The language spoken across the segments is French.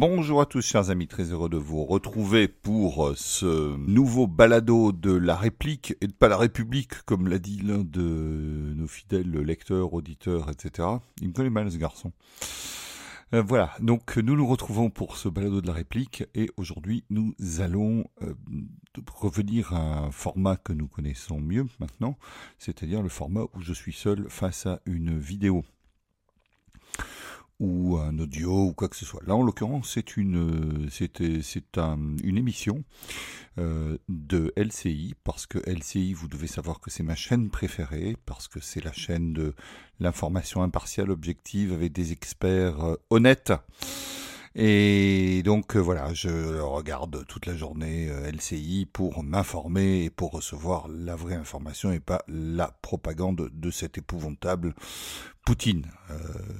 Bonjour à tous chers amis, très heureux de vous retrouver pour euh, ce nouveau balado de la réplique et de pas la République comme l'a dit l'un de nos fidèles lecteurs, auditeurs, etc. Il me connaît mal ce garçon. Euh, voilà, donc nous nous retrouvons pour ce balado de la réplique et aujourd'hui nous allons euh, revenir à un format que nous connaissons mieux maintenant, c'est-à-dire le format où je suis seul face à une vidéo ou un audio ou quoi que ce soit. Là, en l'occurrence, c'est une, c'est, c'est un, une émission euh, de LCI parce que LCI, vous devez savoir que c'est ma chaîne préférée parce que c'est la chaîne de l'information impartiale, objective, avec des experts euh, honnêtes. Et donc euh, voilà, je regarde toute la journée euh, LCI pour m'informer et pour recevoir la vraie information et pas la propagande de cet épouvantable Poutine. Euh,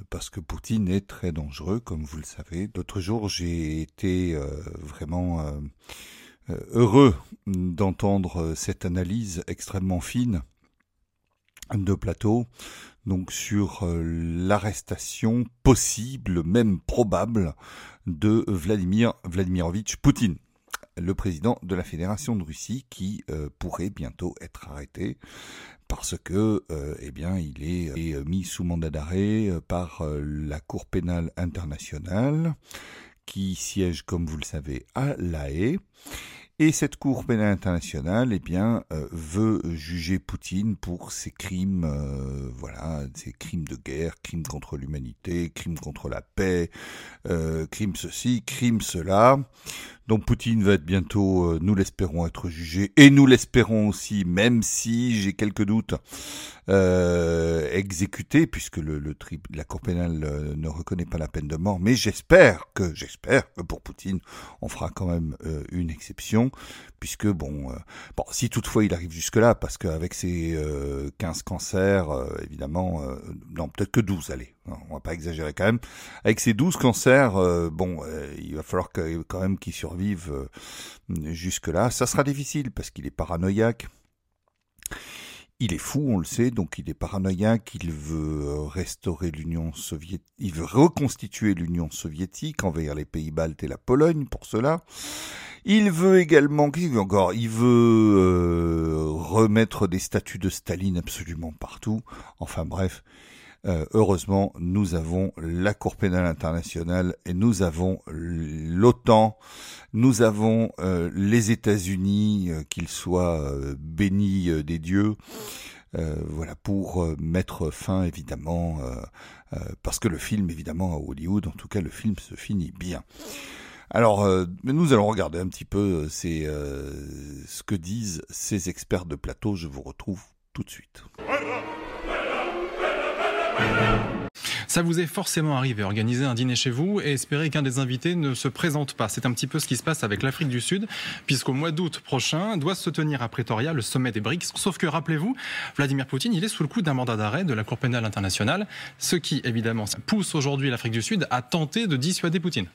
parce que Poutine est très dangereux, comme vous le savez. L'autre jour, j'ai été vraiment heureux d'entendre cette analyse extrêmement fine de plateau donc sur euh, l'arrestation possible, même probable, de Vladimir Vladimirovitch Poutine, le président de la Fédération de Russie, qui euh, pourrait bientôt être arrêté parce que, euh, eh bien, il est, mis sous mandat d'arrêt par la Cour pénale internationale, qui siège, comme vous le savez, à La Haye. Et cette Cour pénale internationale, eh bien, euh, veut juger Poutine pour ses crimes, euh, voilà, ses crimes de guerre, crimes contre l'humanité, crimes contre la paix, euh, crimes ceci, crimes cela. Donc Poutine va être bientôt, euh, nous l'espérons, être jugé, et nous l'espérons aussi, même si j'ai quelques doutes, euh, exécuté, puisque le, le la Cour pénale euh, ne reconnaît pas la peine de mort. Mais j'espère que, j'espère que pour Poutine, on fera quand même euh, une exception, puisque bon, bon, si toutefois il arrive jusque là, parce qu'avec ses 15 cancers, évidemment, non, peut-être que 12, allez, on va pas exagérer quand même. Avec ces 12 cancers, euh, bon, euh, il va falloir quand même qu'il survive euh, jusque-là. Ça sera difficile parce qu'il est paranoïaque. Il est fou, on le sait, donc il est paranoïaque, il veut restaurer l'Union soviétique, il veut reconstituer l'Union soviétique envers les pays baltes et la Pologne pour cela. Il veut également, encore? Il veut remettre des statues de Staline absolument partout. Enfin bref, euh, heureusement, nous avons la Cour pénale internationale et nous avons l'OTAN, nous avons euh, les États-Unis, euh, qu'ils soient bénis des dieux. voilà pour mettre fin évidemment parce que le film évidemment à Hollywood en tout cas le film se finit bien. Alors, nous allons regarder un petit peu ce que disent ces experts de plateau. Je vous retrouve tout de suite. Ça vous est forcément arrivé, organiser un dîner chez vous et espérer qu'un des invités ne se présente pas. C'est un petit peu ce qui se passe avec l'Afrique du Sud, puisqu'au mois d'août prochain doit se tenir à Pretoria le sommet des BRICS. Sauf que, rappelez-vous, Vladimir Poutine, il est sous le coup d'un mandat d'arrêt de la Cour pénale internationale, ce qui, évidemment, pousse aujourd'hui l'Afrique du Sud à tenter de dissuader Poutine.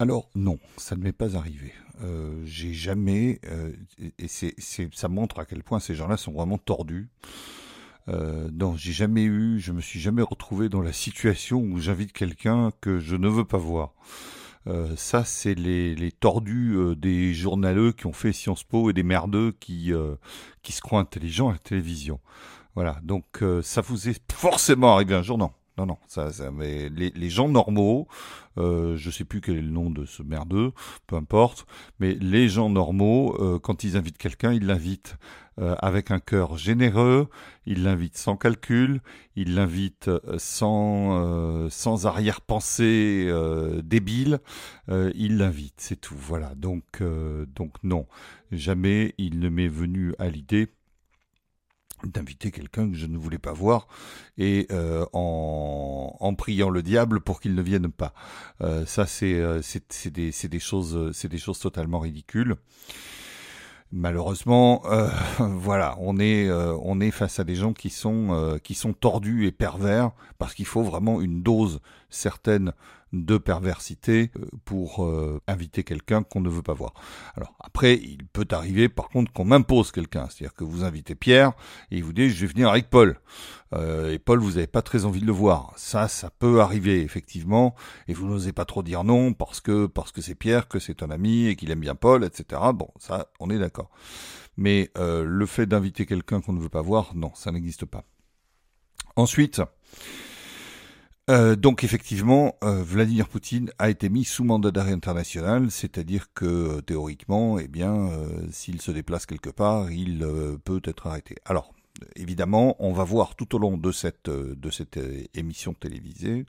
Alors non, ça ne m'est pas arrivé. Euh, j'ai jamais, euh, et ça montre à quel point ces gens-là sont vraiment tordus. Euh, non, j'ai jamais eu, je me suis jamais retrouvé dans la situation où j'invite quelqu'un que je ne veux pas voir. Euh, ça, c'est les, les tordus euh, des journaleux qui ont fait Sciences Po et des merdeux qui, euh, qui se croient intelligents à la télévision. Voilà, donc ça vous est forcément arrivé un jour, non non, non, ça, ça mais les, les, gens normaux, euh, je sais plus quel est le nom de ce merdeux, peu importe, mais les gens normaux, quand ils invitent quelqu'un, ils l'invitent euh, avec un cœur généreux, ils l'invitent sans calcul, ils l'invitent euh, sans euh, sans arrière-pensée débile, ils l'invitent, c'est tout. Voilà, donc donc non, jamais il ne m'est venu à l'idée d'inviter quelqu'un que je ne voulais pas voir et euh, en, en, priant le diable pour qu'il ne vienne pas. Euh, ça c'est euh, des des choses c'est des choses totalement ridicules. Malheureusement, euh, voilà, on est euh, on est face à des gens qui sont qui sont tordus et pervers parce qu'il faut vraiment une dose certaine de perversité euh, pour euh, inviter quelqu'un qu'on ne veut pas voir. Alors après, il peut arriver par contre qu'on m'impose quelqu'un, c'est-à-dire que vous invitez Pierre et il vous dit je vais venir avec Paul. Euh, et Paul, vous n'avez pas très envie de le voir. Ça, ça peut arriver effectivement, et vous n'osez pas trop dire non parce que parce que c'est Pierre, que c'est un ami et qu'il aime bien Paul, etc. Bon, ça, on est d'accord. Mais le fait d'inviter quelqu'un qu'on ne veut pas voir, non, ça n'existe pas. Ensuite, euh, donc effectivement, euh, Vladimir Poutine a été mis sous mandat d'arrêt international, c'est-à-dire que euh, théoriquement, eh bien, s'il se déplace quelque part, il peut être arrêté. Alors, évidemment, on va voir tout au long de cette de cette émission télévisée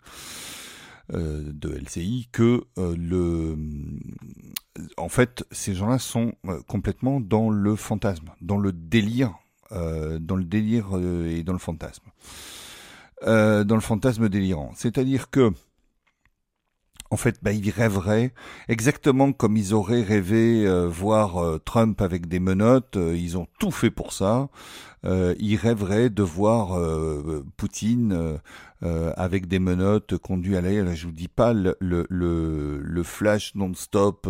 de LCI que le, en fait, ces gens-là sont complètement dans le fantasme, dans le délire, dans le délire et dans le fantasme. Euh, dans le fantasme délirant. C'est-à-dire que, en fait, bah, ils rêveraient exactement comme ils auraient rêvé euh, voir euh, Trump avec des menottes. ils ont tout fait pour ça. ils rêveraient de voir Poutine avec des menottes conduit à l'air. Je vous dis pas le, le, le, le flash non-stop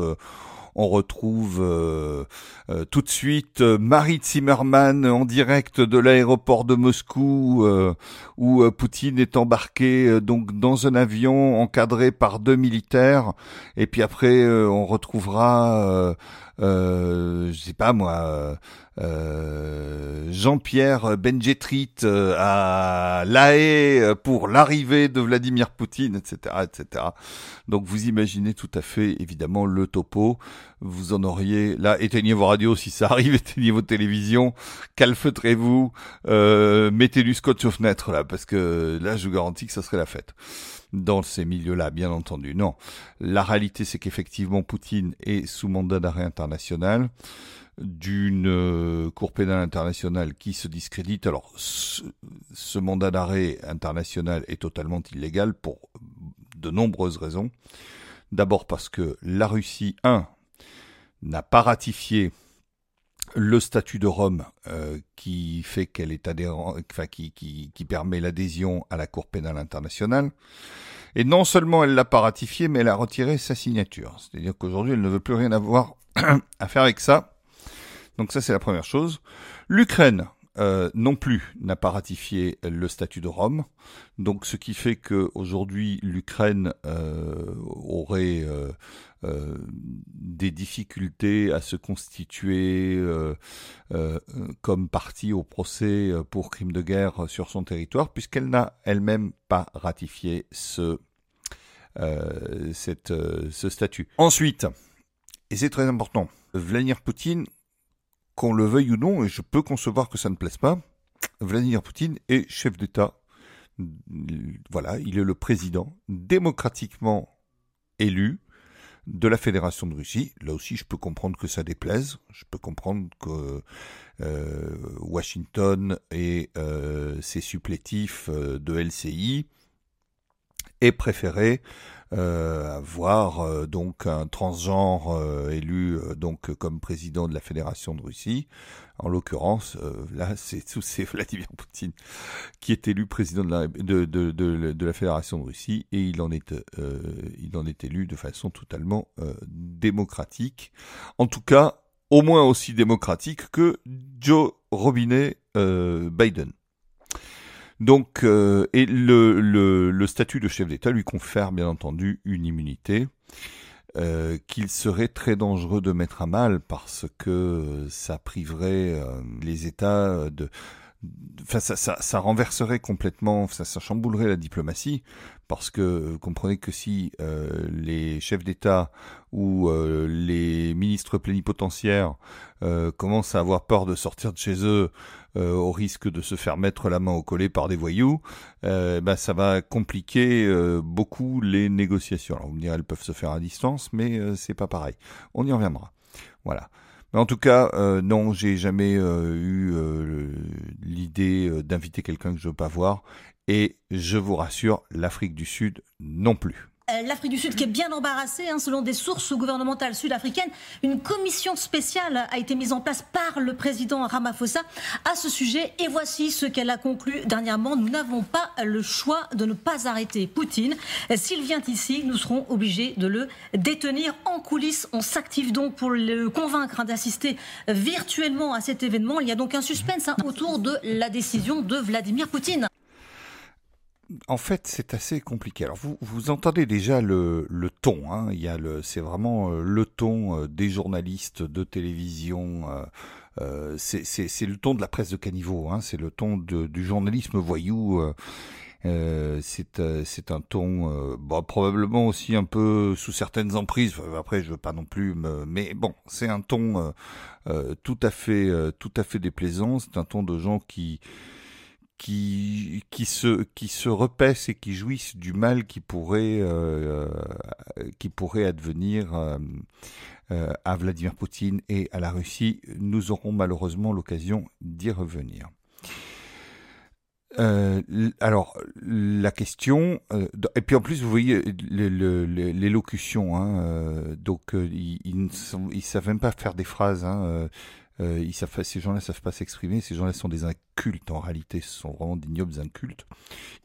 on retrouve euh, euh, tout de suite euh, Marie Zimmerman en direct de l'aéroport de Moscou où Poutine est embarqué donc dans un avion encadré par deux militaires. Et puis après on retrouvera euh, je sais pas moi, euh, Jean-Pierre Benjetrit euh, à La Haye pour l'arrivée de Vladimir Poutine, etc., etc. Donc vous imaginez tout à fait évidemment le topo. Vous en auriez là, éteignez vos radios si ça arrive, éteignez vos télévisions, calfeutrez-vous, euh, mettez du scotch aux fenêtres là, parce que là je vous garantis que ça serait la fête dans ces milieux-là, bien entendu. Non, la réalité, c'est qu'effectivement, Poutine est sous mandat d'arrêt international d'une euh, Cour pénale internationale qui se discrédite. Alors, ce, mandat d'arrêt international est totalement illégal pour de nombreuses raisons. D'abord parce que la Russie, un, n'a pas ratifié le statut de Rome euh, qui fait qu'elle est adhérent, enfin qui, qui, qui permet l'adhésion à la Cour pénale internationale. Et non seulement elle l'a pas ratifié, mais elle a retiré sa signature. C'est-à-dire qu'aujourd'hui, elle ne veut plus rien avoir à faire avec ça. Donc ça, c'est la première chose. L'Ukraine, euh, non plus n'a pas ratifié le statut de Rome, donc ce qui fait que aujourd'hui l'Ukraine euh, aurait euh, des difficultés à se constituer euh, euh, comme partie au procès pour crime de guerre sur son territoire, puisqu'elle n'a elle-même pas ratifié ce, cette, ce statut. Ensuite, et c'est très important, Vladimir Poutine, qu'on le veuille ou non, et je peux concevoir que ça ne plaise pas, Vladimir Poutine est chef d'État. Voilà, il est le président démocratiquement élu de la Fédération de Russie. Là aussi, je peux comprendre que ça déplaise. Je peux comprendre que euh, Washington et euh, ses supplétifs euh, de LCI aient préféré avoir donc un transgenre élu donc comme président de la Fédération de Russie en l'occurrence, euh, là, c'est Vladimir Poutine qui est élu président de la, de, de, de, la Fédération de Russie et il en est, euh, il en est élu de façon totalement euh, démocratique. En tout cas, au moins aussi démocratique que Joe Robinet Biden. Donc, et le, le, le statut de chef d'État lui confère bien entendu une immunité. Euh, qu'il serait très dangereux de mettre à mal parce que ça priverait euh, les États de... Ça, ça, ça renverserait complètement, ça, ça, chamboulerait la diplomatie, parce que vous comprenez que si euh, les chefs d'État ou les ministres plénipotentiaires commencent à avoir peur de sortir de chez eux euh, au risque de se faire mettre la main au collet par des voyous, euh, bah, ça va compliquer euh, beaucoup les négociations. Alors vous me direz, elles peuvent se faire à distance, mais c'est pas pareil. On y reviendra. Voilà. Mais en tout cas, non, j'ai jamais eu l'idée d'inviter quelqu'un que je veux pas voir. Et je vous rassure, l'Afrique du Sud non plus. Euh, l'Afrique du Sud qui est bien embarrassée, hein, selon des sources gouvernementales sud-africaines. Une commission spéciale a été mise en place par le président Ramaphosa à ce sujet. Et voici ce qu'elle a conclu dernièrement. Nous n'avons pas le choix de ne pas arrêter Poutine. S'il vient ici, nous serons obligés de le détenir en coulisses. On s'active donc pour le convaincre d'assister virtuellement à cet événement. Il y a donc un suspense hein, autour de la décision de Vladimir Poutine en fait, c'est assez compliqué. Alors, vous, vous entendez déjà le, le ton. Hein. Il y a le, c'est vraiment euh, le ton euh, des journalistes de télévision. Euh, c'est le ton de la presse de caniveau. Hein. C'est le ton du journalisme voyou. C'est un ton bon, probablement aussi un peu sous certaines emprises. Après, je veux pas non plus, mais bon, c'est un ton tout à fait tout à fait déplaisant. C'est un ton de gens qui qui, se, qui se repaissent et qui jouissent du mal qui pourrait, euh, euh, qui pourrait advenir euh, à Vladimir Poutine et à la Russie. Nous aurons malheureusement l'occasion d'y revenir. alors la question et puis en plus vous voyez l'élocution hein, donc ils, ils, savent même pas faire des phrases hein, euh, ils savent, ces gens-là savent pas s'exprimer. Ces gens-là sont des incultes en réalité. Ce sont vraiment d'ignobles incultes.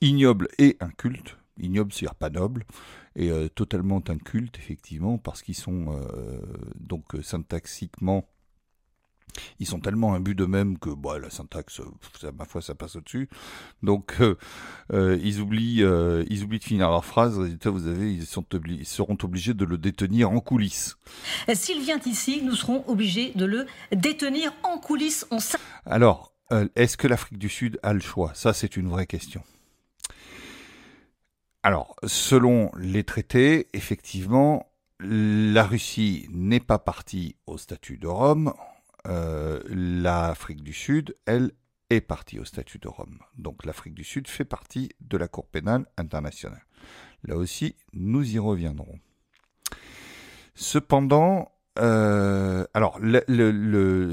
Ignobles et incultes. Ignobles, c'est-à-dire pas nobles. Et euh, totalement incultes, effectivement, parce qu'ils sont euh, donc syntaxiquement ils sont tellement imbus d'eux-mêmes que bah, la syntaxe, ça, ma foi, ça passe au-dessus. Donc, euh, euh, ils oublient, euh, ils oublient de finir leur phrase. Résultat, vous avez, ils, sont ils seront obligés de le détenir en coulisses. S'il vient ici, nous serons obligés de le détenir en coulisses. On... Alors, est-ce que l'Afrique du Sud a le choix? Ça, c'est une vraie question. Alors, selon les traités, effectivement, la Russie n'est pas partie au statut de Rome. Euh, l'Afrique du Sud, elle, est partie au statut de Rome. Donc l'Afrique du Sud fait partie de la Cour pénale internationale. Là aussi, nous y reviendrons. Cependant, euh, alors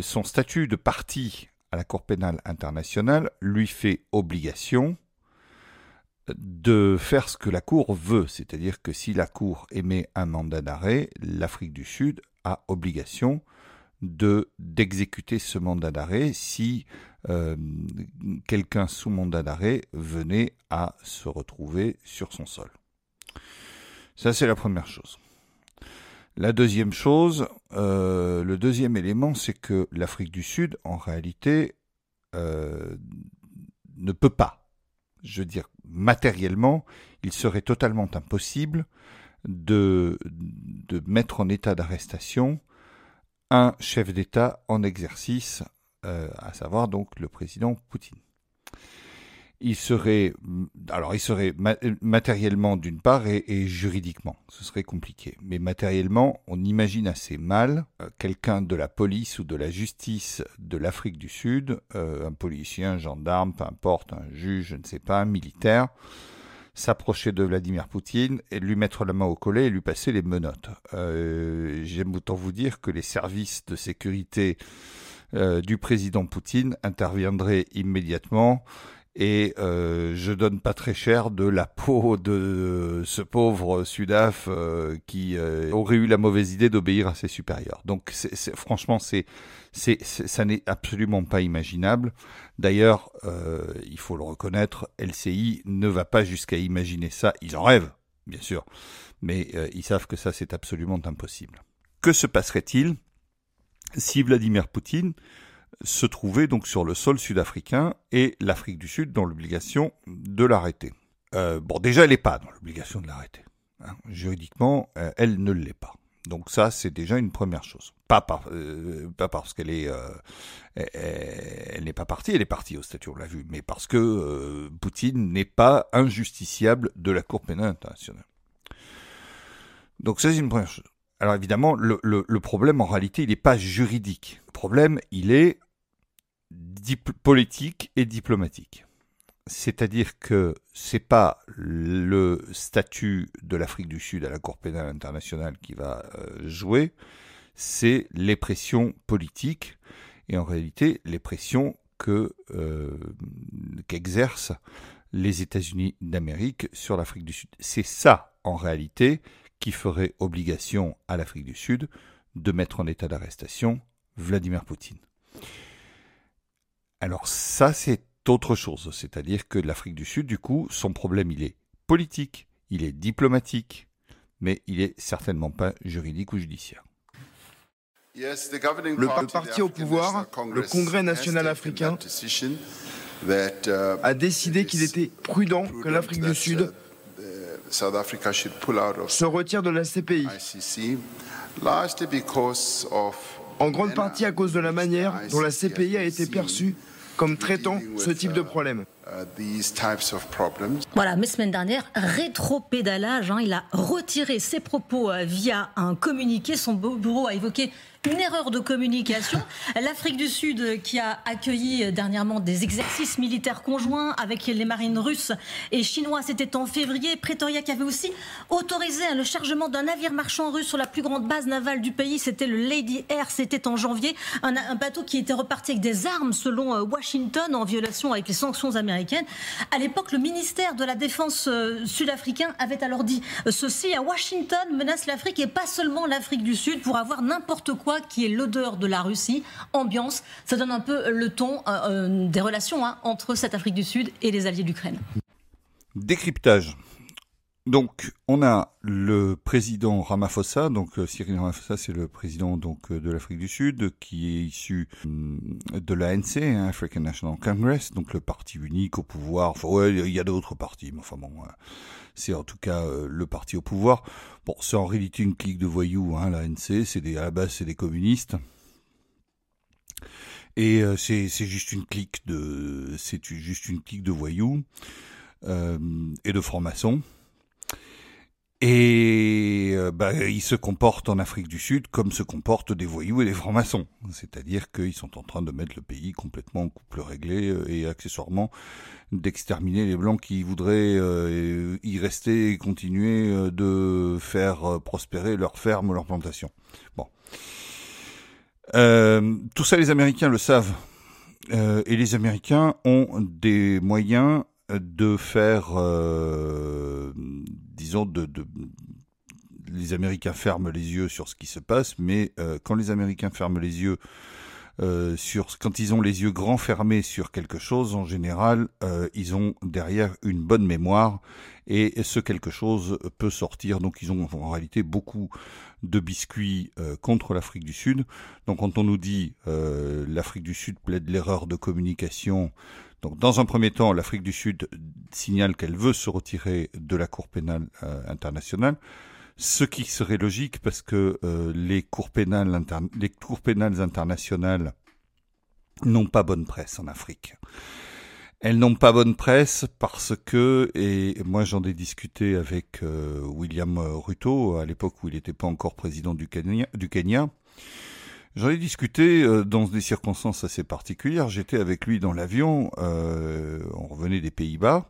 son statut de partie à la Cour pénale internationale lui fait obligation de faire ce que la Cour veut, c'est-à-dire que si la Cour émet un mandat d'arrêt, l'Afrique du Sud a obligation de d'exécuter ce mandat d'arrêt si euh, quelqu'un sous mandat d'arrêt venait à se retrouver sur son sol. Ça c'est la première chose. La deuxième chose, euh, le deuxième élément, c'est que l'Afrique du Sud, en réalité, euh, ne peut pas. Je veux dire, matériellement, il serait totalement impossible de, de mettre en état d'arrestation un chef d'État en exercice, euh, à savoir donc le président Poutine. Il serait, alors il serait matériellement d'une part et, juridiquement, ce serait compliqué. Mais matériellement, on imagine assez mal euh, quelqu'un de la police ou de la justice de l'Afrique du Sud, euh, un policier, un gendarme, peu importe, un juge, je ne sais pas, un militaire, s'approcher de Vladimir Poutine et lui mettre la main au collet et lui passer les menottes. Euh, J'aime autant vous dire que les services de sécurité euh, du président Poutine interviendraient immédiatement et euh, je donne pas très cher de la peau de ce pauvre Sudaf euh, qui euh, aurait eu la mauvaise idée d'obéir à ses supérieurs. Donc c'est, franchement, c'est, c'est, ça n'est absolument pas imaginable. D'ailleurs, euh, il faut le reconnaître, LCI ne va pas jusqu'à imaginer ça. Ils en rêvent, bien sûr, mais ils savent que ça c'est absolument impossible. Que se passerait-il si Vladimir Poutine se trouvait donc sur le sol sud-africain et l'Afrique du Sud dans l'obligation de l'arrêter. Euh, bon, déjà, elle n'est pas dans l'obligation de l'arrêter. Hein. Juridiquement, euh, elle ne l'est pas. Donc ça, c'est déjà une première chose. Pas, euh, parce qu'elle est, elle, n'est pas partie, elle est partie au statut, on l'a vu, mais parce que Poutine n'est pas injusticiable de la Cour pénale internationale. Donc ça, c'est une première chose. Alors évidemment, le problème en réalité, il n'est pas juridique. Le problème, il est politique et diplomatique. C'est-à-dire que c'est pas le statut de l'Afrique du Sud à la Cour pénale internationale qui va euh, jouer, c'est les pressions politiques et en réalité les pressions que euh, qu'exercent les États-Unis d'Amérique sur l'Afrique du Sud. C'est ça en réalité qui ferait obligation à l'Afrique du Sud de mettre en état d'arrestation Vladimir Poutine. Alors ça, c'est autre chose, c'est-à-dire que l'Afrique du Sud, du coup, son problème, il est politique, il est diplomatique, mais il est certainement pas juridique ou judiciaire. Le parti au pouvoir, le Congrès national africain, a décidé qu'il était prudent que l'Afrique du Sud se retire de la CPI. En grande partie à cause de la manière dont la CPI a été perçue comme traitant ce type de problème. Voilà, mais semaine dernière, rétro-pédalage, hein, il a retiré ses propos euh, via un communiqué. Son bureau a évoqué une erreur de communication. L'Afrique du Sud qui a accueilli dernièrement des exercices militaires conjoints avec les marines russes et chinois, c'était en février. Pretoria qui avait aussi autorisé le chargement d'un navire marchand russe sur la plus grande base navale du pays, c'était le Lady Air, c'était en janvier. Un, un, bateau qui était reparti avec des armes selon euh, Washington en violation avec les sanctions américaines. À l'époque, le ministère de la Défense euh, sud-africain avait alors dit euh, ceci à Washington menace l'Afrique et pas seulement l'Afrique du Sud pour avoir n'importe quoi qui est l'odeur de la Russie, ambiance. Ça donne un peu le ton euh, euh, des relations hein, entre cette Afrique du Sud et les alliés d'Ukraine. Décryptage. Donc, on a le président Ramaphosa, donc euh, Cyril Ramaphosa, c'est le président donc de l'Afrique du Sud, qui est issu hum, de l'ANC, hein, African National Congress, donc le parti unique au pouvoir. Enfin, ouais, il y a d'autres partis, mais enfin bon, c'est en tout cas euh, le parti au pouvoir. Bon, c'est en réalité une clique de voyous, hein, l'ANC, c'est des, à la base c'est des communistes. Et euh, c'est juste une clique de c'est juste une clique de voyous euh, et de francs-maçons. Et euh, bah, ils se comportent en Afrique du Sud comme se comportent des voyous et des francs-maçons. C'est-à-dire qu'ils sont en train de mettre le pays complètement en couple réglé euh, et accessoirement d'exterminer les Blancs qui voudraient euh, y rester et continuer de faire prospérer leurs fermes, leurs plantations. Bon. tout ça, les Américains le savent. et les Américains ont des moyens de faire, euh, disons, de, les Américains ferment les yeux sur ce qui se passe, mais euh, quand les Américains ferment les yeux euh, sur, quand ils ont les yeux grands fermés sur quelque chose, en général, euh, ils ont derrière une bonne mémoire et ce quelque chose peut sortir. Donc ils ont en réalité beaucoup de biscuits euh, contre l'Afrique du Sud. Donc quand on nous dit euh, l'Afrique du Sud plaide l'erreur de communication, donc, dans un premier temps, l'Afrique du Sud signale qu'elle veut se retirer de la Cour pénale euh, internationale, ce qui serait logique parce que euh, les, cours pénales les cours pénales internationales n'ont pas bonne presse en Afrique. Elles n'ont pas bonne presse parce que, et moi j'en ai discuté avec euh, William Ruto à l'époque où il n'était pas encore président du Kenya J'en ai discuté euh, dans des circonstances assez particulières. J'étais avec lui dans l'avion, euh, on revenait des Pays-Bas,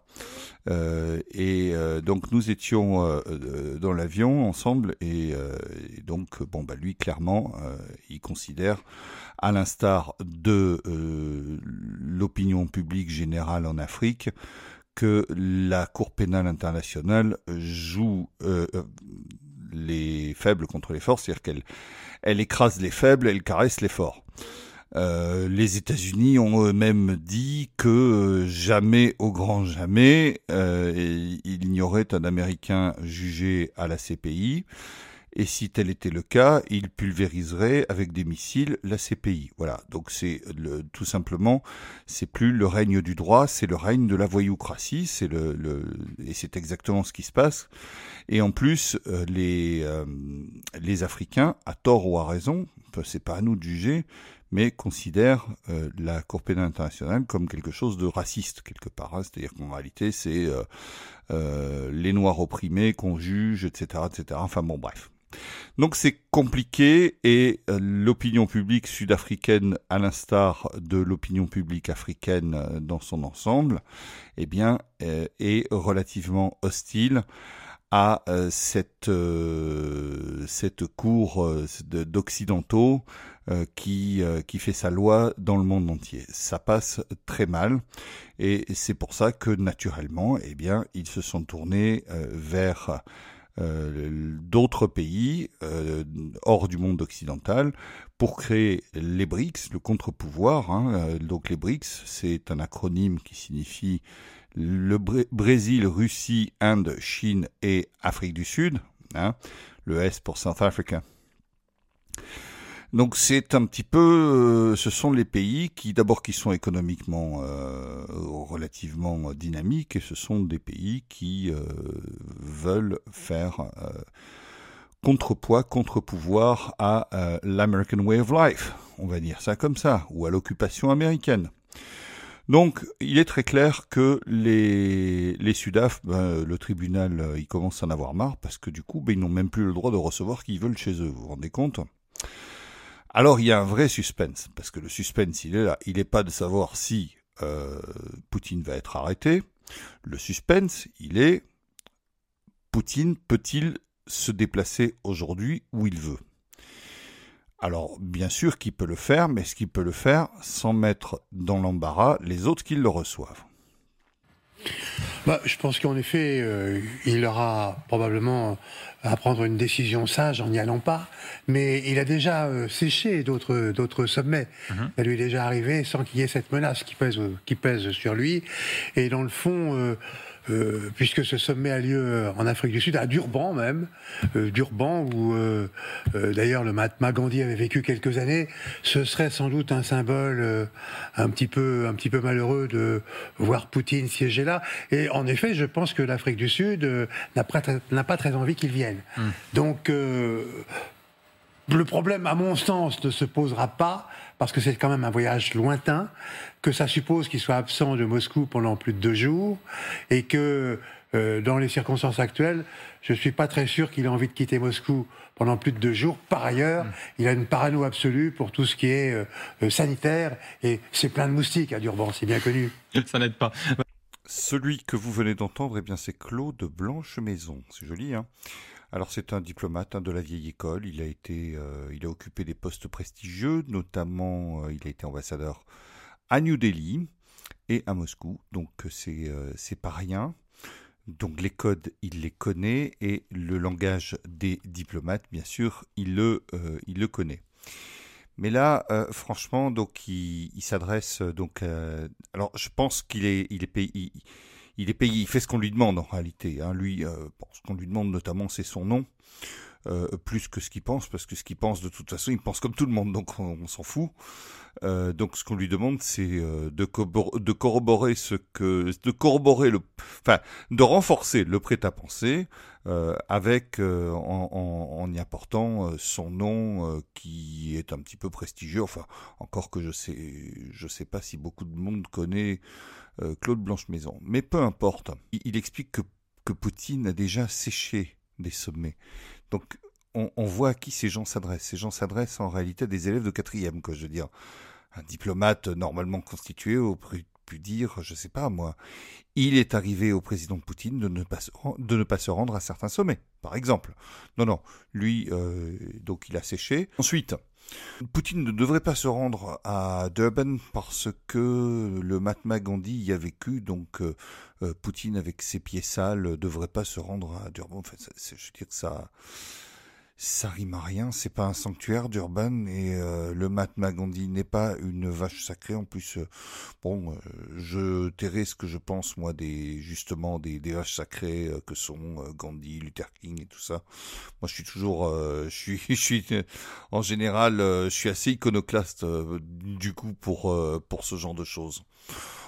euh, et euh, donc nous étions euh, dans l'avion ensemble, et, et, donc bon bah lui clairement, il considère, à l'instar de l'opinion publique générale en Afrique, que la Cour pénale internationale joue les faibles contre les forts, c'est-à-dire qu'elle elle écrase les faibles, elle caresse les forts. Euh, les États-Unis ont eux-mêmes dit que euh, jamais, au grand jamais, euh, il n'y aurait un Américain jugé à la CPI. Et si tel était le cas, il pulvériserait avec des missiles la CPI. Voilà. Donc c'est tout simplement, c'est plus le règne du droit, c'est le règne de la voyoucratie. C'est le, le, et c'est exactement ce qui se passe. Et en plus, euh, les euh, les Africains, à tort ou à raison, c'est pas à nous de juger, mais considèrent euh, la Cour pénale internationale comme quelque chose de raciste quelque part. Hein. C'est-à-dire qu'en réalité, c'est euh, euh, les Noirs opprimés qu'on juge, etc., etc. Enfin bon, bref. Donc c'est compliqué et euh, l'opinion publique sud-africaine, à l'instar de l'opinion publique africaine euh, dans son ensemble, eh bien, euh, est relativement hostile à cette cette cour d'occidentaux qui qui fait sa loi dans le monde entier. Ça passe très mal et c'est pour ça que naturellement, eh bien, ils se sont tournés vers d'autres pays hors du monde occidental pour créer les BRICS, le contre-pouvoir. Hein. donc les BRICS, c'est un acronyme qui signifie le Brésil, Russie, Inde, Chine et Afrique du Sud. Hein. le S pour South Africa. Donc c'est un petit peu, euh, ce sont les pays qui d'abord qui sont économiquement euh, relativement dynamiques et ce sont des pays qui euh, veulent faire contrepoids, contre-pouvoir à l'American Way of Life, on va dire ça comme ça, ou à l'occupation américaine. Donc, il est très clair que les, les Sudaf, ben, le tribunal, il commence à en avoir marre parce que du coup, ben, ils n'ont même plus le droit de recevoir qui veulent chez eux. Vous vous rendez compte? Alors il y a un vrai suspense, parce que le suspense, il est là. Il n'est pas de savoir si euh, Poutine va être arrêté. Le suspense, il est Poutine peut-il se déplacer aujourd'hui où il veut? Alors bien sûr qu'il peut le faire, mais est-ce qu'il peut le faire sans mettre dans l'embarras les autres qui le reçoivent? Bah, je pense qu'en effet, euh, il aura probablement à prendre une décision sage en n'y allant pas, mais il a déjà euh, séché d'autres d'autres sommets. Mhm. Ça lui est déjà arrivé sans qu'il y ait cette menace qui pèse qui pèse sur lui. Et dans le fond. Euh, euh, puisque ce sommet a lieu en Afrique du Sud, à Durban même, euh, Durban où euh, d'ailleurs le Mahatma Gandhi avait vécu quelques années, ce serait sans doute un symbole un petit peu un petit peu malheureux de voir Poutine siéger là. Et en effet, je pense que l'Afrique du Sud n'a pas, très envie qu'il vienne. Donc le problème, à mon sens, ne se posera pas parce que c'est quand même un voyage lointain, que ça suppose qu'il soit absent de Moscou pendant plus de deux jours, et que euh, dans les circonstances actuelles, je ne suis pas très sûr qu'il ait envie de quitter Moscou pendant plus de deux jours. Par ailleurs, il a une parano absolue pour tout ce qui est euh, euh, sanitaire, et c'est plein de moustiques à Durban, c'est bien connu. Ça n'aide pas. Celui que vous venez d'entendre, eh bien, c'est Claude Blanche Maison. C'est joli, hein? Alors c'est un diplomate hein, de la vieille école. Il a été, euh, il a occupé des postes prestigieux, notamment euh, il a été ambassadeur à New Delhi et à Moscou. Donc c'est euh, pas rien. Donc les codes, il les connaît et le langage des diplomates, bien sûr, il le le connaît. Mais là, franchement, donc il, s'adresse donc. alors, je pense qu'il est, il il est payé, il fait ce qu'on lui demande en réalité. Hein. Lui, euh, ce qu'on lui demande notamment, c'est son nom, euh, plus que ce qu'il pense, parce que ce qu'il pense, de toute façon, il pense comme tout le monde, donc on, s'en fout. Euh, donc ce qu'on lui demande, c'est de, de, corroborer ce que, de corroborer le, enfin, de renforcer le prêt-à-penser avec en, en, y apportant son nom qui est un petit peu prestigieux. Enfin, encore que je sais, je sais pas si beaucoup de monde connaît euh, Claude Blanche-Maison. Mais peu importe, il, explique que, que, Poutine a déjà séché des sommets. Donc on, voit à qui ces gens s'adressent. Ces gens s'adressent en réalité à des élèves de quatrième, quoi, je veux dire. Un diplomate normalement constitué pu dire, je sais pas moi, il est arrivé au président Poutine de ne pas se, de ne pas se rendre à certains sommets, par exemple. Non, non, lui, euh, donc il a séché. Ensuite, Poutine ne devrait pas se rendre à Durban parce que le Mahatma Gandhi y a vécu, donc euh, euh, Poutine avec ses pieds sales ne devrait pas se rendre à Durban. En fait, je veux dire ça, ça rime à rien, c'est pas un sanctuaire d'Urban et euh, le Mahatma Gandhi n'est pas une vache sacrée. En plus, euh, bon, euh, je tairai ce que je pense moi des justement des, vaches sacrées que sont Gandhi, Luther King et tout ça. Moi, je suis toujours, je suis, je suis en général, je suis assez iconoclaste du coup pour pour ce genre de choses.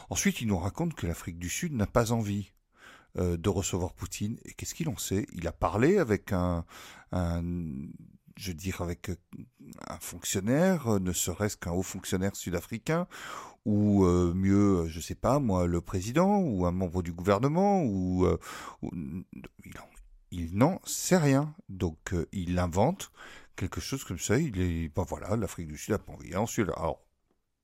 Ensuite, il nous raconte que l'Afrique du Sud n'a pas envie de recevoir Poutine. Et qu'est-ce qu'il en sait? Il a parlé avec un, je veux dire, avec euh, un fonctionnaire, euh, ne serait-ce qu'un haut fonctionnaire sud-africain, ou mieux, je sais pas, moi, le président, ou un membre du gouvernement, ou, il, n'en sait rien. Donc il invente quelque chose comme ça. Il est, ben voilà, l'Afrique du Sud a pas envie. Ensuite, alors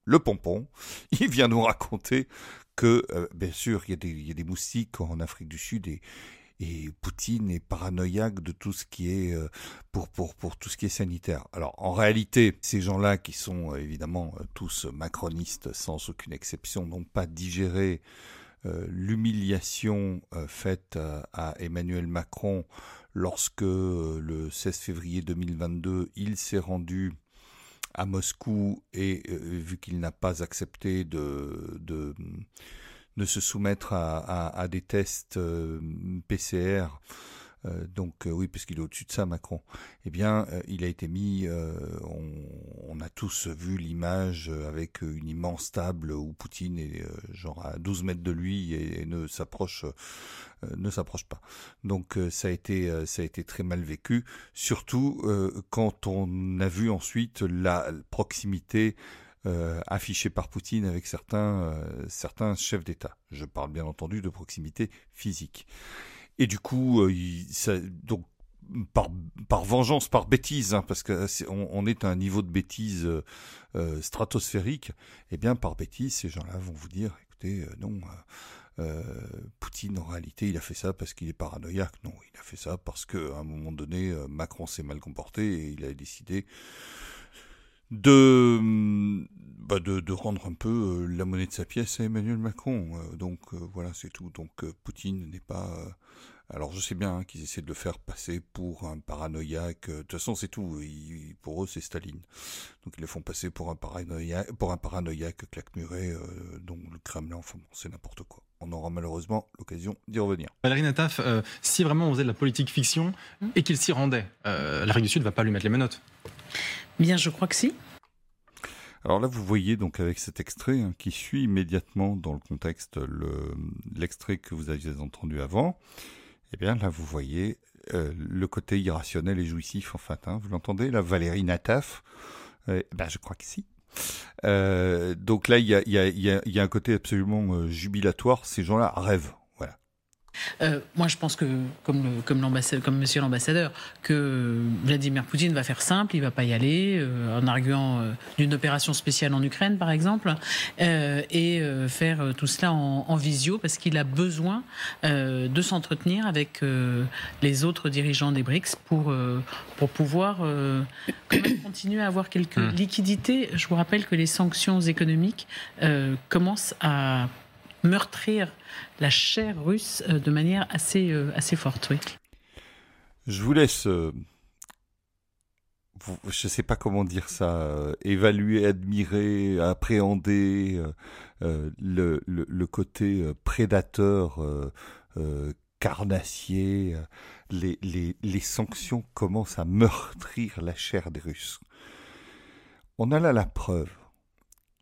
le pompon, il vient nous raconter que, euh, bien sûr, il y, a des, moustiques en Afrique du Sud et, et Poutine est paranoïaque de tout ce qui est euh, pour, tout ce qui est sanitaire. Alors en réalité, ces gens-là qui sont euh, évidemment tous macronistes sans aucune exception n'ont pas digéré l'humiliation faite à Emmanuel Macron lorsque le 16 février 2022, il s'est rendu à Moscou et vu qu'il n'a pas accepté de, se soumettre à des tests PCR, euh, donc euh, oui, puisqu'il est au-dessus de ça, Macron. Eh bien, euh, il a été mis. On, a tous vu l'image avec une immense table où Poutine est genre à 12 mètres de lui et, ne s'approche ne s'approche pas. Donc ça a été ça a été très mal vécu, surtout quand on a vu ensuite la proximité affichée par Poutine avec certains certains chefs d'État. Je parle bien entendu de proximité physique. Et du coup, euh, ça, donc par, par vengeance, par bêtise, hein, parce que on, est à un niveau de bêtise euh, euh, stratosphérique, et eh bien par bêtise, ces gens-là vont vous dire, écoutez, non, Poutine en réalité, il a fait ça parce qu'il est paranoïaque. Non, il a fait ça parce qu'à un moment donné, Macron s'est mal comporté et il a décidé de, bah de, de, rendre un peu la monnaie de sa pièce à Emmanuel Macron. donc voilà, c'est tout. Donc Poutine n'est pas alors je sais bien hein, qu'ils essaient de le faire passer pour un paranoïaque. De toute façon, c'est tout. pour eux, c'est Staline. Donc ils le font passer pour un paranoïaque, claquemuré, euh, dont le Kremlin, enfin c'est n'importe quoi. On aura malheureusement l'occasion d'y revenir. Valérie Nataf, euh, si vraiment on faisait de la politique fiction et qu'il s'y rendait, euh, du Sud ne va pas lui mettre les menottes. Bien, je crois que si. Alors là, vous voyez donc avec cet extrait hein, qui suit immédiatement dans le contexte l'extrait que vous aviez entendu avant. Eh bien là, vous voyez euh, le côté irrationnel et jouissif en fait. Hein. Vous l'entendez, la Valérie Nataf? Euh, Ben je crois que si. Euh, donc là, il y a, un côté absolument euh, jubilatoire. Ces gens-là rêvent. Euh, moi, je pense que, comme, le, comme, comme monsieur l'ambassadeur, que Vladimir Poutine va faire simple, il va pas y aller, euh, en arguant euh, d'une opération spéciale en Ukraine, par exemple, et faire tout cela en, visio, parce qu'il a besoin de s'entretenir avec les autres dirigeants des BRICS pour, pour pouvoir continuer à avoir quelques hmm. liquidités. Je vous rappelle que les sanctions économiques commencent à meurtrir la chair russe euh, de manière assez, euh, assez forte. Je vous laisse, euh, je ne sais pas comment dire ça, évaluer, admirer, appréhender le, le, côté prédateur, carnassier. Les, les, les sanctions commencent à meurtrir la chair des Russes. On a là la preuve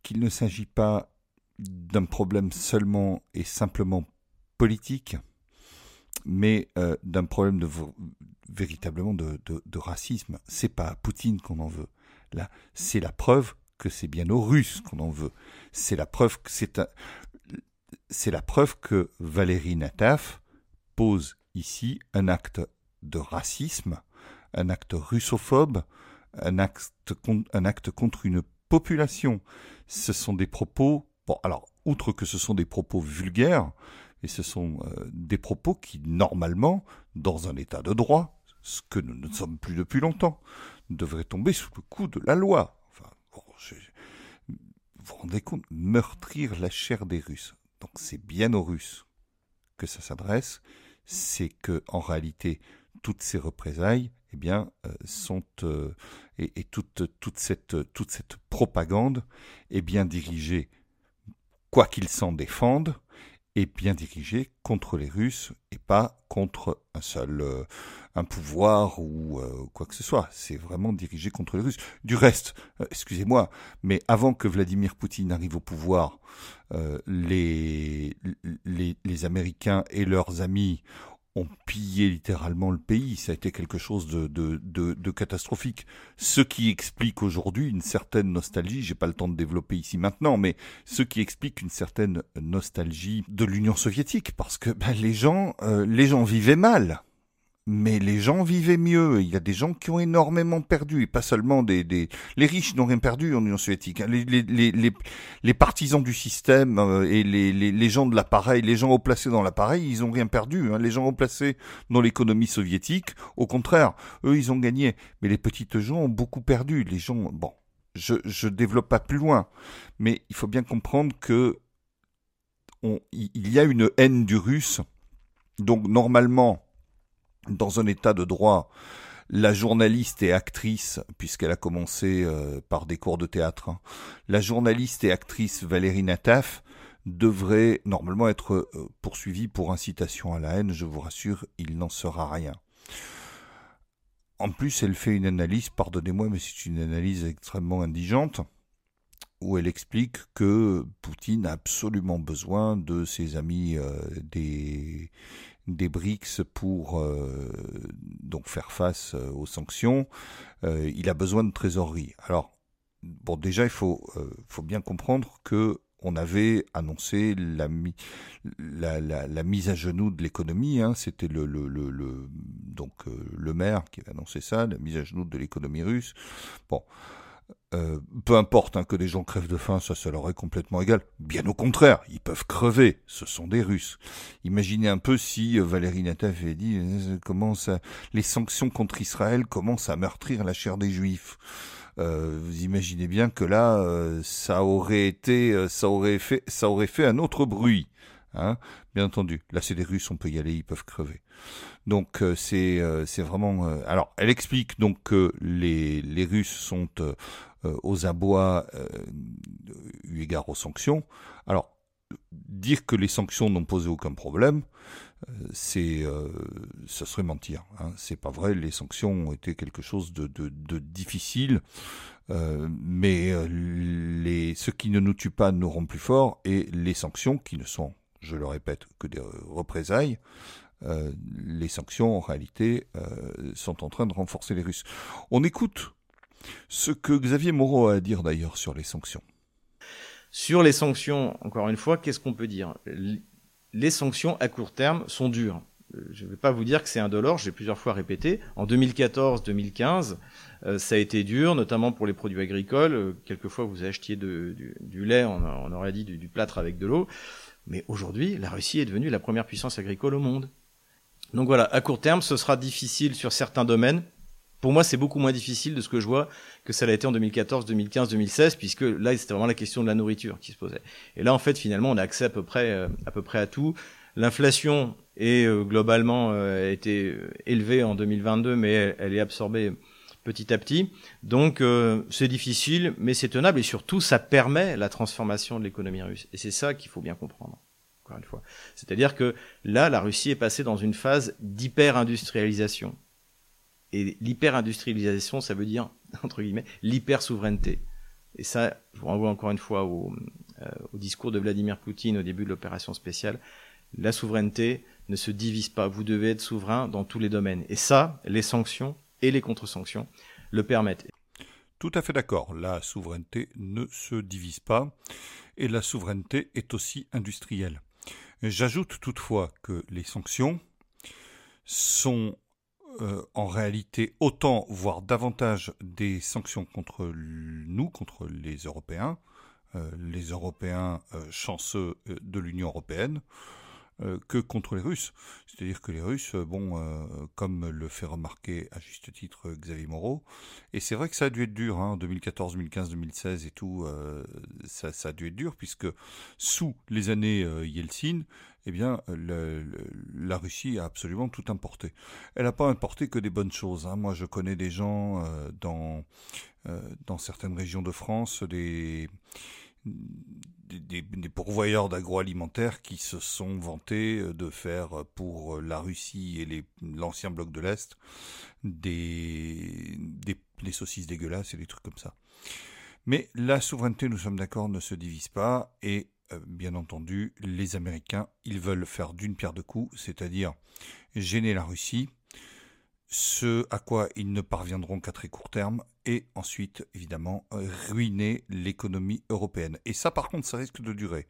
qu'il ne s'agit pas d'un problème seulement et simplement politique, mais euh, d'un problème de véritablement de, de, racisme. C'est pas à Poutine qu'on en veut. Là, c'est la preuve que c'est bien aux Russes qu'on en veut. C'est la preuve que c'est c'est la preuve que Valérie Nataf pose ici un acte de racisme, un acte russophobe, un acte, un acte contre une population. Ce sont des propos Bon, alors, outre que ce sont des propos vulgaires, et ce sont euh, des propos qui, normalement, dans un état de droit, ce que nous ne sommes plus depuis longtemps, devraient tomber sous le coup de la loi. Enfin, vous vous rendez compte, meurtrir la chair des Russes. Donc c'est bien aux Russes que ça s'adresse, c'est que en réalité toutes ces représailles, eh bien, euh, sont euh, et, toute cette toute cette propagande est bien dirigée quoi qu'ils s'en défendent, est bien dirigé contre les Russes et pas contre un seul euh, un pouvoir ou euh, quoi que ce soit. C'est vraiment dirigé contre les Russes. Du reste, euh, excusez-moi, mais avant que Vladimir Poutine arrive au pouvoir, les, les, les Américains et leurs amis ont pillé littéralement le pays. Ça a été quelque chose de, de, de, catastrophique. Ce qui explique aujourd'hui une certaine nostalgie, j'ai pas le temps de développer ici maintenant, mais ce qui explique une certaine nostalgie de l'Union soviétique, parce que ben, les gens, euh, les gens vivaient mal mais les gens vivaient mieux. Il y a des gens qui ont énormément perdu, et pas seulement des... des... Les riches n'ont rien perdu en Union soviétique. Hein. Les, les, les, les, partisans du système euh, et les, gens de l'appareil, les gens haut placés dans l'appareil, ils ont rien perdu. Hein. Les gens haut placés dans l'économie soviétique, au contraire, eux, ils ont gagné. Mais les petites gens ont beaucoup perdu. Les gens... Bon, je, je développe pas plus loin, mais il faut bien comprendre que il y a une haine du russe. Donc normalement, dans un état de droit, la journaliste et actrice, puisqu'elle a commencé euh, par des cours de théâtre, hein, la journaliste et actrice Valérie Nataf devrait normalement être euh, poursuivie pour incitation à la haine. Je vous rassure, il n'en sera rien. En plus, elle fait une analyse, pardonnez-moi, mais c'est une analyse extrêmement indigente, où elle explique que Poutine a absolument besoin de ses amis euh, des, des BRICS pour euh, donc faire face euh, aux sanctions. il a besoin de trésorerie. Alors, bon, déjà, il faut, bien comprendre que on avait annoncé la, mise à genoux de l'économie. Hein. C'était le, le maire qui avait annoncé ça, la mise à genoux de l'économie russe. Bon, euh, peu importe hein, que des gens crèvent de faim, ça, ça leur est complètement égal. Bien au contraire, ils peuvent crever. Ce sont des Russes. Imaginez un peu si euh, Valérie Nataf avait dit euh, comment ça, les sanctions contre Israël commencent à meurtrir la chair des Juifs. vous imaginez bien que là, ça aurait été, ça aurait fait, ça aurait fait un autre bruit. Hein Bien entendu. Là, c'est des Russes, on peut y aller, ils peuvent crever. Donc c'est c'est vraiment. alors, elle explique donc que les les Russes sont euh, aux abois euh, eu égard aux sanctions. Alors, dire que les sanctions n'ont posé aucun problème, euh, c'est, ça serait mentir. Hein. C'est pas vrai. Les sanctions ont été quelque chose de, de, difficile, mais les, ce qui ne nous tue pas nous rend plus forts, et les sanctions, qui ne sont, je le répète, que des représailles, les sanctions en réalité sont en train de renforcer les Russes. On écoute ce que Xavier Moreau a à dire d'ailleurs sur les sanctions. Sur les sanctions, encore une fois, qu'est-ce qu'on peut dire? Les sanctions à court terme sont dures. Je ne vais pas vous dire que c'est indolore, j'ai plusieurs fois répété. En 2014-2015, euh, ça a été dur, notamment pour les produits agricoles. Euh, quelquefois, vous achetiez du, lait, on, aurait dit du plâtre avec de l'eau. Mais aujourd'hui, la Russie est devenue la première puissance agricole au monde. Donc voilà, à court terme, ce sera difficile sur certains domaines, pour moi, c'est beaucoup moins difficile de ce que je vois que ça l'a été en 2014, 2015, 2016, puisque là, c'était vraiment la question de la nourriture qui se posait. Et là, en fait, finalement, on a accès à peu près, euh, à peu près à tout. L'inflation est euh, globalement euh, a été élevée en 2022, mais elle, est absorbée petit à petit. Donc, c'est difficile, mais c'est tenable, et surtout, ça permet la transformation de l'économie russe. Et c'est ça qu'il faut bien comprendre. Encore une fois. C'est-à-dire que là, la Russie est passée dans une phase d'hyper-industrialisation et l'hyper-industrialisation, ça veut dire, entre guillemets, l'hyper-souveraineté. Et ça, je vous renvoie encore une fois au, euh, au, discours de Vladimir Poutine au début de l'opération spéciale. La souveraineté ne se divise pas. Vous devez être souverain dans tous les domaines. Et ça, les sanctions et les contre-sanctions le permettent. Tout à fait d'accord. La souveraineté ne se divise pas. Et la souveraineté est aussi industrielle. J'ajoute toutefois que les sanctions sont euh, en réalité autant, voire davantage, des sanctions contre nous, contre les Européens, euh, les Européens euh, chanceux de l'Union européenne, que contre les Russes. C'est-à-dire que les Russes, bon, comme le fait remarquer à juste titre Xavier Moreau, et c'est vrai que ça a dû être dur, hein, 2014, 2015, 2016 et tout, ça, a dû être dur, puisque sous les années Yeltsin, eh bien, la Russie a absolument tout importé. Elle n'a pas importé que des bonnes choses. Hein. Moi, je connais des gens euh, dans, euh, dans certaines régions de France, des, des, pourvoyeurs d'agroalimentaire qui se sont vantés de faire pour la Russie et l'ancien bloc de l'Est des, des, saucisses dégueulasses et des trucs comme ça. Mais la souveraineté, nous sommes d'accord, ne se divise pas et euh, bien entendu, les Américains, ils veulent faire d'une pierre deux coups, c'est-à-dire gêner la Russie, ce à quoi ils ne parviendront qu'à très court terme, et ensuite, évidemment, ruiner l'économie européenne. Et ça, par contre, ça risque de durer.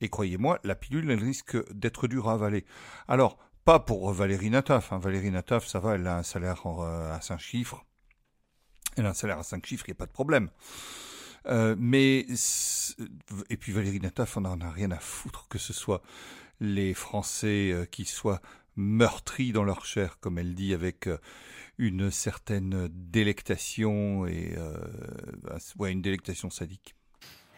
Et croyez-moi, la pilule, elle risque d'être dure à avaler. Alors, pas pour Valérie Nataf. Hein. Valérie Nataf, ça va, elle a un salaire euh, à 5 chiffres. Elle a un salaire à 5 chiffres, il n'y a pas de problème. Euh, mais et puis Valérie Nataf, on n'en a rien à foutre que ce soit les Français euh, qui soient meurtris dans leur chair, comme elle dit, avec euh, une certaine délectation et ouais, une délectation sadique.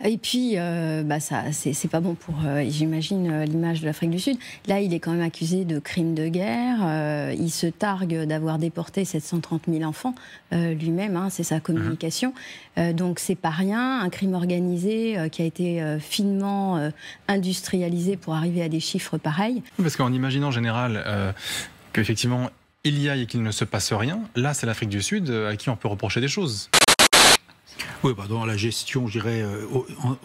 Et puis, euh, bah ça, c'est pas bon pour, euh, j'imagine, euh, l'image de l'Afrique du Sud. Là, il est quand même accusé de crimes de guerre. il se targue d'avoir déporté 730 000 enfants lui-même. Hein, c'est sa communication. donc, c'est pas rien. Un crime organisé qui a été finement industrialisé pour arriver à des chiffres pareils. Parce qu'en imaginant en général qu'effectivement il y a et qu'il ne se passe rien, là, c'est l'Afrique du Sud à qui on peut reprocher des choses. Oui, bah dans la gestion, je dirais, euh,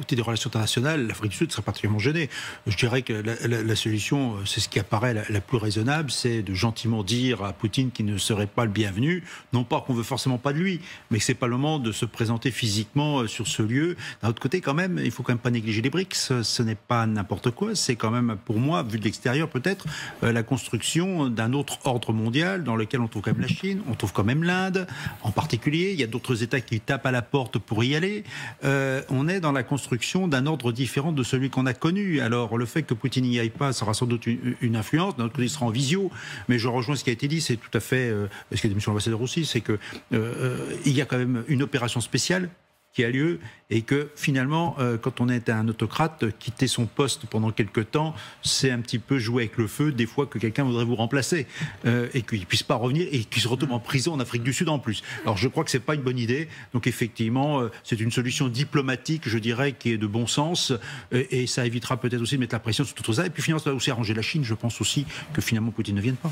des relations internationales, l'Afrique du Sud serait particulièrement gênée. Je dirais que la, solution, euh, c'est ce qui apparaît la, plus raisonnable, c'est de gentiment dire à Poutine qu'il ne serait pas le bienvenu. Non pas qu'on veut forcément pas de lui, mais que c'est pas le moment de se présenter physiquement euh, sur ce lieu. D'un autre côté, quand même, il faut quand même pas négliger les BRICS. Ce n'est pas n'importe quoi. C'est quand même, pour moi, vu de l'extérieur peut-être, la construction d'un autre ordre mondial dans lequel on trouve quand même la Chine, on trouve quand même l'Inde, en particulier. Il y a d'autres États qui tapent à la porte pour y aller, euh, on est dans la construction d'un ordre différent de celui qu'on a connu. Alors le fait que Poutine n'y aille pas, ça aura sans doute une, influence. D'un autre côté, il sera en visio. Mais je rejoins ce qui a été dit, c'est tout à fait, euh, ce qu'a dit M. l'ambassadeur aussi, c'est que euh, il y a quand même une opération spéciale qui a lieu et que finalement, euh, quand on est un autocrate, quitter son poste pendant quelque temps, c'est un petit peu jouer avec le feu, des fois que quelqu'un voudrait vous remplacer euh, et qu'il ne puisse pas revenir et qu'il se retrouve en prison en Afrique du Sud en plus. Alors je crois que c'est pas une bonne idée. Donc effectivement, euh, c'est une solution diplomatique, je dirais, qui est de bon sens et, ça évitera peut-être aussi de mettre la pression sur tout ça. Et puis finalement, ça va aussi arranger la Chine. Je pense aussi que finalement Poutine ne vienne pas.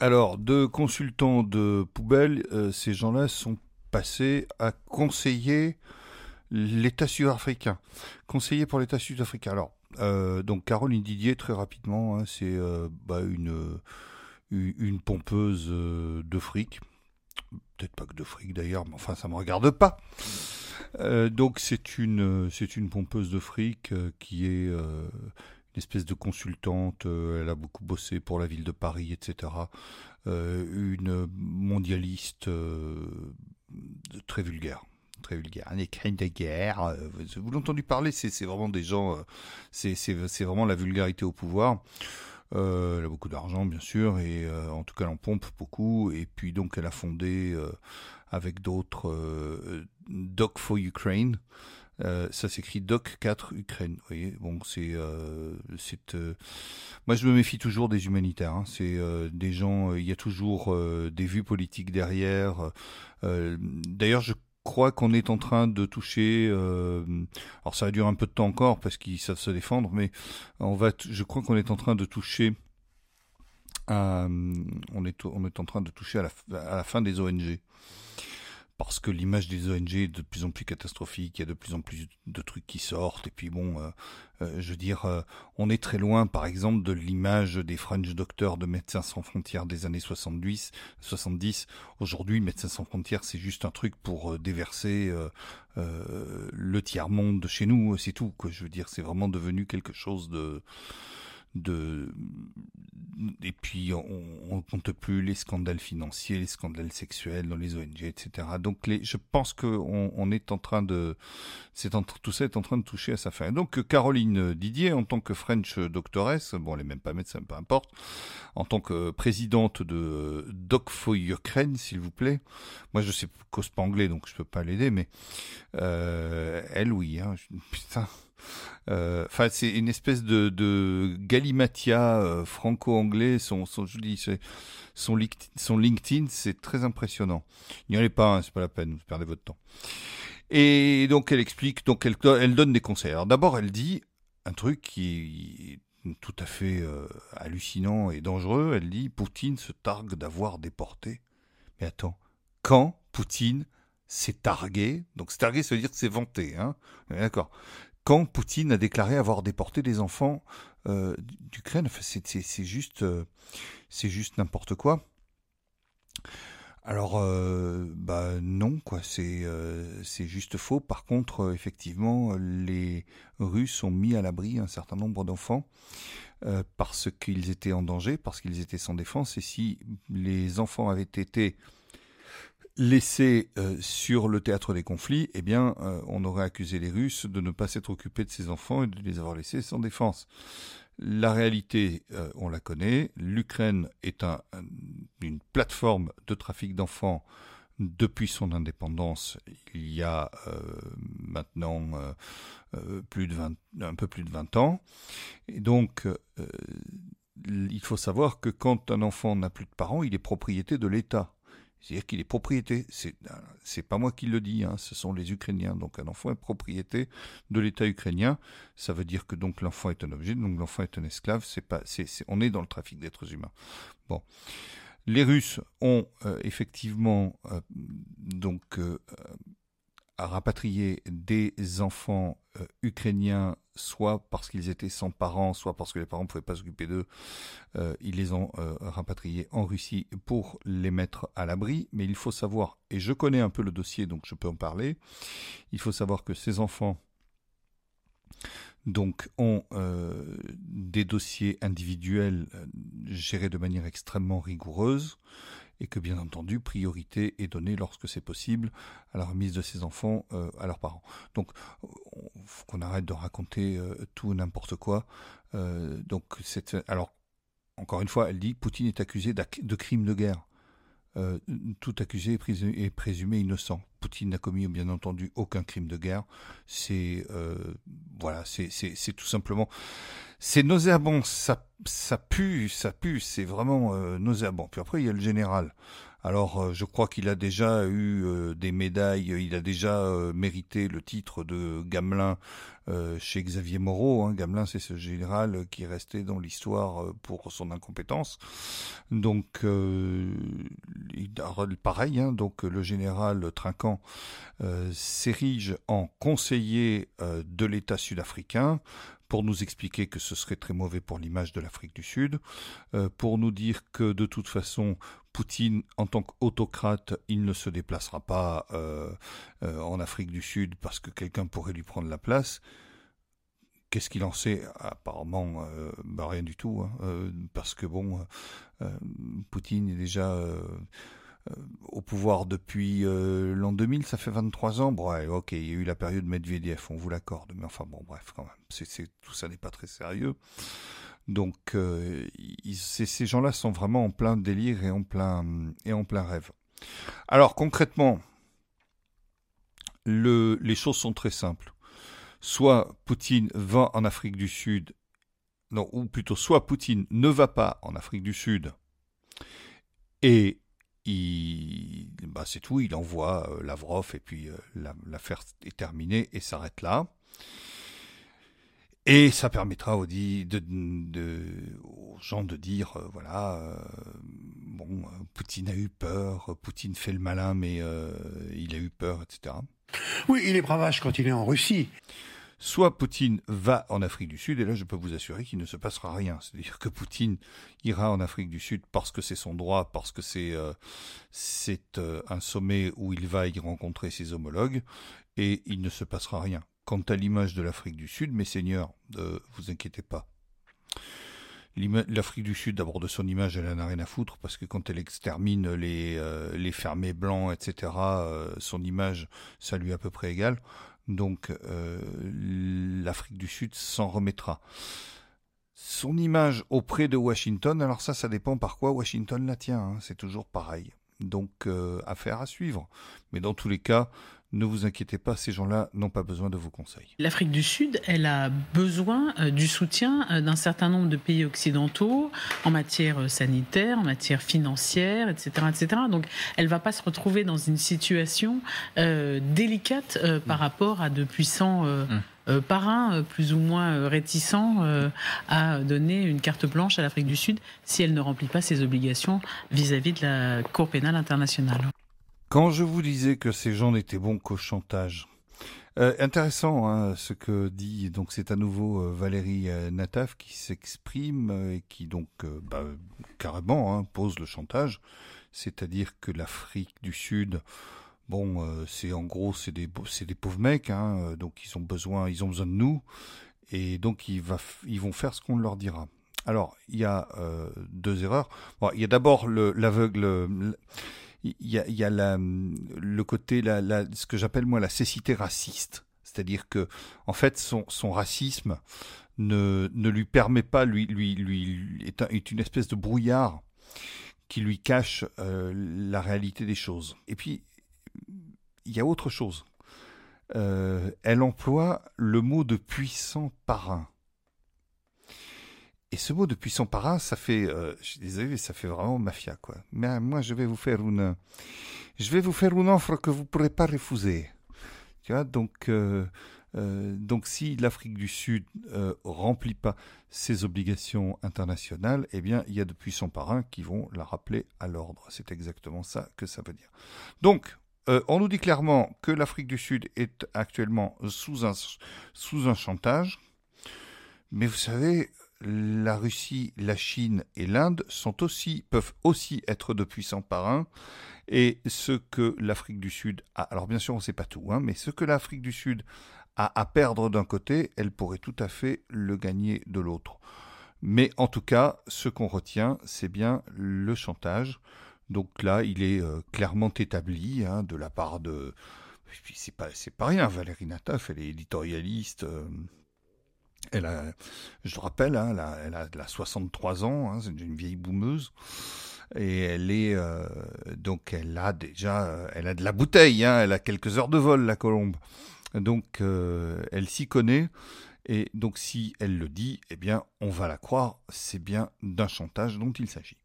Alors, deux consultants de poubelle, ces gens-là sont passer à conseiller l'État sud-africain. Conseiller pour l'État sud-africain. Alors, euh, donc Caroline Didier, très rapidement, hein, c'est euh, bah, une, une pompeuse euh, de fric. Peut-être pas que de fric d'ailleurs, mais enfin ça me regarde pas. donc c'est une c'est une pompeuse de fric qui est une espèce de consultante. elle a beaucoup bossé pour la ville de Paris, etc. une mondialiste très vulgaire très vulgaire. Les crimes de guerre, euh, vous l'avez entendu parler, c'est vraiment des gens, euh, c'est vraiment la vulgarité au pouvoir. Euh, elle a beaucoup d'argent, bien sûr, et en tout cas, elle en pompe beaucoup. Et puis, donc, elle a fondé avec d'autres Doc for Ukraine. Ça s'écrit Doc 4 Ukraine. Vous voyez, bon, c'est, c'est. moi, je me méfie toujours des humanitaires. Hein. C'est des gens. Il y a toujours des vues politiques derrière. Euh, d'ailleurs, je crois qu'on est en train de toucher. Euh, alors ça va durer un peu de temps encore parce qu'ils savent se défendre, mais on va. Je crois qu'on est en train de toucher. on est on est en train de toucher à à la fin des ONG parce que l'image des ONG est de plus en plus catastrophique, il y a de plus en plus de trucs qui sortent, et puis bon, euh, euh, je veux dire, euh, on est très loin, par exemple, de l'image des French Doctors de Médecins sans frontières des années 70. 70. Aujourd'hui, Médecins sans frontières, c'est juste un truc pour déverser le tiers monde de chez nous, c'est tout. Quoi. Je veux dire, c'est vraiment devenu quelque chose de de et puis on, ne compte plus les scandales financiers, les scandales sexuels dans les ONG, etc. Donc je pense que on, est en train de, tout ça est en train de toucher à sa fin. donc Caroline Didier, en tant que French doctoresse, bon elle est même pas médecin, peu importe, en tant que présidente de Doc for Ukraine, s'il vous plaît. Moi je sais cause pas anglais donc je peux pas l'aider, mais euh, elle oui, hein, putain. Euh, enfin, c'est une espèce de, galimatia euh, franco-anglais. Son, son, je dis, son, LinkedIn, c'est très impressionnant. N'y allez pas, hein, c'est pas la peine, vous perdez votre temps. Et donc, elle explique, donc elle, elle donne des conseils. Alors, d'abord, elle dit un truc qui est tout à fait euh, hallucinant et dangereux. Elle dit Poutine se targue d'avoir déporté. Mais attends, quand Poutine s'est targué, donc se targué, ça veut dire que c'est vanté, hein D'accord quand Poutine a déclaré avoir déporté des enfants euh, d'Ukraine. c'est juste, euh, c'est juste n'importe quoi. Alors, euh, bah non, quoi. C'est c'est juste faux. Par contre, effectivement, les Russes ont mis à l'abri un certain nombre d'enfants parce qu'ils étaient en danger, parce qu'ils étaient sans défense. Et si les enfants avaient été laissés euh, sur le théâtre des conflits, eh bien, euh, on aurait accusé les Russes de ne pas s'être occupés de ces enfants et de les avoir laissés sans défense. La réalité, euh, on la connaît. L'Ukraine est un, une plateforme de trafic d'enfants depuis son indépendance, il y a maintenant plus de 20, un peu plus de 20 ans. Et donc, il faut savoir que quand un enfant n'a plus de parents, il est propriété de l'État. C'est-à-dire qu'il est propriété, c'est, c'est pas moi qui le dis, hein, ce sont les Ukrainiens. Donc un enfant est propriété de l'État ukrainien. Ça veut dire que donc l'enfant est un objet, donc l'enfant est un esclave. C'est pas, c'est, on est dans le trafic d'êtres humains. Bon, les Russes ont euh, effectivement euh, donc euh, rapatrié des enfants ukrainiens, soit parce qu'ils étaient sans parents, soit parce que les parents ne pouvaient pas s'occuper d'eux. ils les ont rapatriés en Russie pour les mettre à l'abri. Mais il faut savoir, et je connais un peu le dossier, donc je peux en parler, il faut savoir que ces enfants ont euh, des dossiers individuels euh, gérés de manière extrêmement rigoureuse et que bien entendu priorité est donnée lorsque c'est possible à la remise de ces enfants euh, à leurs parents. Donc qu'on arrête de raconter tout n'importe quoi. donc c'est alors encore une fois, elle dit Poutine est accusé de crimes de guerre. Euh, tout accusé est présumé, innocent. Poutine n'a commis bien entendu aucun crime de guerre. C'est euh, voilà, c'est tout simplement, c'est nauséabond. Ça ça pue, ça pue. C'est vraiment euh, nauséabond. Puis après il y a le général. Alors, euh, je crois qu'il a déjà eu euh, des médailles, il a déjà euh, mérité le titre de Gamelin chez Xavier Moreau. Hein. Gamelin, c'est ce général qui est resté dans l'histoire pour son incompétence. Donc, pareil, hein, donc le général Trinquant s'érige en conseiller de l'État sud-africain pour nous expliquer que ce serait très mauvais pour l'image de l'Afrique du Sud, pour nous dire que de toute façon Poutine, en tant qu'autocrate, il ne se déplacera pas euh, euh, en Afrique du Sud parce que quelqu'un pourrait lui prendre la place. Qu'est-ce qu'il en sait? Apparemment, euh, bah, rien du tout, hein. parce que bon, Poutine est déjà au pouvoir depuis l'an 2000, ça fait 23 ans. Bon, ok, il y a eu la période Medvedev, on vous l'accorde, mais enfin bon, bref, quand même, c'est, tout ça n'est pas très sérieux. Donc euh, ces, gens-là sont vraiment en plein délire et en plein, et en plein rêve. Alors concrètement, les choses sont très simples. Soit Poutine va en Afrique du Sud, non, ou plutôt soit Poutine ne va pas en Afrique du Sud et bah c'est tout, il envoie euh, Lavrov et puis euh, l'affaire est terminée et s'arrête là. Et ça permettra aux, gens de dire, euh, voilà, bon, Poutine a eu peur, Poutine fait le malin, mais il a eu peur, etc. Oui, il est bravage quand il est en Russie. Soit Poutine va en Afrique du Sud, et là je peux vous assurer qu'il ne se passera rien. C'est-à-dire que Poutine ira en Afrique du Sud parce que c'est son droit, parce que c'est c'est un sommet où il va y rencontrer ses homologues, et il ne se passera rien. Quant à l'image de l'Afrique du Sud, mes seigneurs, ne vous inquiétez pas. L'Afrique du Sud, d'abord de son image, elle n'a rien à foutre, parce que quand elle extermine les, euh, fermés blancs, etc., euh, son image, ça lui est à peu près égal. Donc euh, l'Afrique du Sud s'en remettra. Son image auprès de Washington, alors ça, ça dépend par quoi Washington la tient, hein, c'est toujours pareil. Donc affaire à suivre. Mais dans tous les cas, ne vous inquiétez pas, ces gens-là n'ont pas besoin de vos conseils. L'Afrique du Sud, elle a besoin euh, du soutien euh, d'un certain nombre de pays occidentaux en matière euh, sanitaire, en matière financière, etc. etc. Donc elle ne va pas se retrouver dans une situation délicate par rapport à de puissants... Mmh. parrains plus ou moins réticents à donner une carte blanche à l'Afrique du Sud si elle ne remplit pas ses obligations vis à -vis de la Cour pénale internationale. Quand je vous disais que ces gens n'étaient bons qu'au chantage, euh, intéressant hein, ce que dit donc c'est à nouveau euh, Valérie euh, Nataf qui s'exprime et qui donc bah, carrément hein, pose le chantage, c'est-à-dire que l'Afrique du Sud, bon c'est en gros c'est des c'est des pauvres mecs, hein, donc ils ont besoin ils ont besoin de nous et donc ils, va, ils vont faire ce qu'on leur dira. Alors il y a deux erreurs. Bon, il y a d'abord l'aveugle il y a, le côté, ce que j'appelle moi la cécité raciste. C'est-à-dire que, en fait, son, racisme ne, ne lui permet pas, lui, lui, lui est, est une espèce de brouillard qui lui cache la réalité des choses. Et puis, il y a autre chose. elle emploie le mot de puissant parrain. Et ce mot de puissant parrain, ça fait, euh, je suis désolé, ça fait vraiment mafia, quoi. Mais euh, moi, je vais vous faire une, je vais vous faire une offre que vous ne pourrez pas refuser. Tu vois, donc, euh, donc si l'Afrique du Sud euh, remplit pas ses obligations internationales, eh bien, il y a de puissants parrains qui vont la rappeler à l'ordre. C'est exactement ça que ça veut dire. Donc, on nous dit clairement que l'Afrique du Sud est actuellement sous un, sous un chantage. Mais vous savez, la Russie, la Chine et l'Inde sont aussi, peuvent aussi être de puissants parrains. Et ce que l'Afrique du Sud a, alors bien sûr on ne sait pas tout, hein, mais ce que l'Afrique du Sud a à perdre d'un côté, elle pourrait tout à fait le gagner de l'autre. Mais en tout cas, ce qu'on retient, c'est bien le chantage. Donc là, il est euh, clairement établi hein, de la part de... C'est pas, pas rien, Valérie Nataf, elle est éditorialiste. Euh, elle a, je le rappelle, hein, elle, a, elle, a, 63 ans, hein, c'est une vieille boumeuse. Et elle est euh, donc elle a déjà euh, elle a de la bouteille, hein, elle a quelques heures de vol la colombe. Donc euh, elle s'y connaît et donc si elle le dit, eh bien on va la croire. C'est bien d'un chantage dont il s'agit.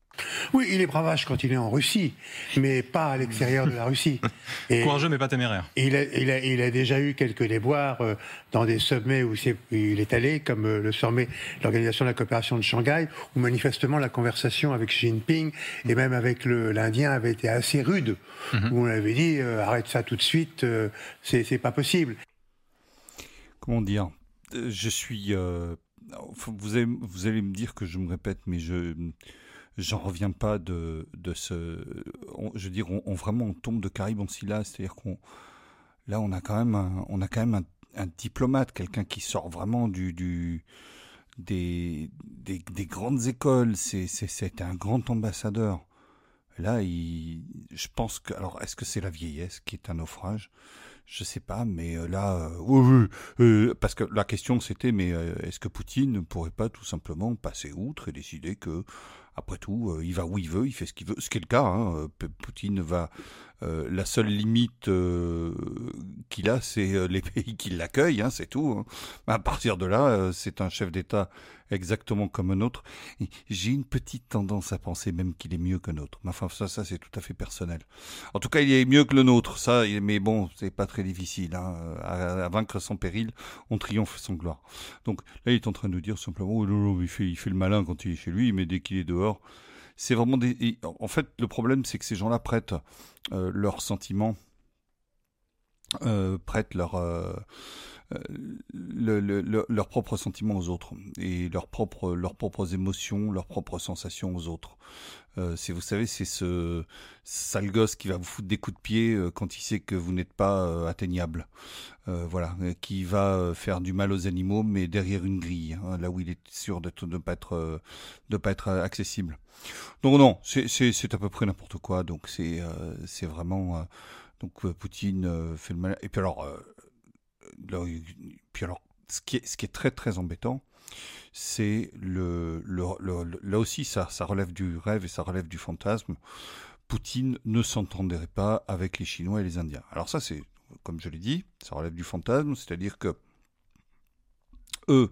Oui, il est bravage quand il est en Russie, mais pas à l'extérieur de la Russie. Et Courageux, mais pas téméraire. Il a, il, a, il a, déjà eu quelques déboires euh, dans des sommets où, il est allé, comme euh, le sommet de l'Organisation de la coopération de Shanghai, où manifestement la conversation avec Xi Jinping et même avec l'Indien avait été assez rude, mhm. où on avait dit euh, arrête ça tout de suite, c'est pas possible. Comment dire Je suis. vous, allez, vous allez me dire que je me répète, mais je j'en reviens pas de, de ce. je veux dire, on, vraiment on tombe de Caribe-en-Silla, c'est-à-dire qu'on là on a quand même un, on a quand même un, diplomate, quelqu'un qui sort vraiment du, des, des, des grandes écoles. C'est c'est un grand ambassadeur. Là, il, je pense que alors est-ce que c'est la vieillesse qui est un naufrage? Je sais pas, mais euh, là, euh, oui, euh, parce que la question c'était, mais est-ce que Poutine ne pourrait pas tout simplement passer outre et décider que après tout, euh, il va où il veut, il fait ce qu'il veut, ce qui est le cas. Hein. Euh, Poutine va. Euh, la seule limite qu'il a, c'est les pays qui l'accueillent, hein, c'est tout. Hein. À partir de là, c'est un chef d'État exactement comme un autre. J'ai une petite tendance à penser même qu'il est mieux qu'un autre. Mais enfin, ça, ça c'est tout à fait personnel. En tout cas, il est mieux que le nôtre. Ça, mais bon, c'est pas très difficile. Hein. À, vaincre sans péril, on triomphe sans gloire. Donc là, il est en train de dire simplement, oh, il, fait, il fait le malin quand il est chez lui, mais dès qu'il est dehors, c'est vraiment des. En fait, le problème, c'est que ces gens-là prêtent euh, leurs sentiments, euh, prêtent leur le, leurs propres sentiments aux autres et leurs propres, leurs propres émotions, leurs propres sensations aux autres. Euh, c'est, vous savez, c'est ce sale gosse qui va vous foutre des coups de pied euh, quand il sait que vous n'êtes pas euh, atteignable. Euh, voilà, qui va faire du mal aux animaux, mais derrière une grille, hein, là où il est sûr de ne pas être, de pas être accessible. Donc non, c'est à peu près n'importe quoi. Donc c'est, c'est vraiment donc Poutine fait le mal. Et puis alors puis alors, ce qui est, très très embêtant, c'est le, là aussi ça, relève du rêve et ça relève du fantasme. Poutine ne s'entendrait pas avec les Chinois et les Indiens. Alors ça c'est, comme je l'ai dit, ça relève du fantasme, c'est-à-dire que eux,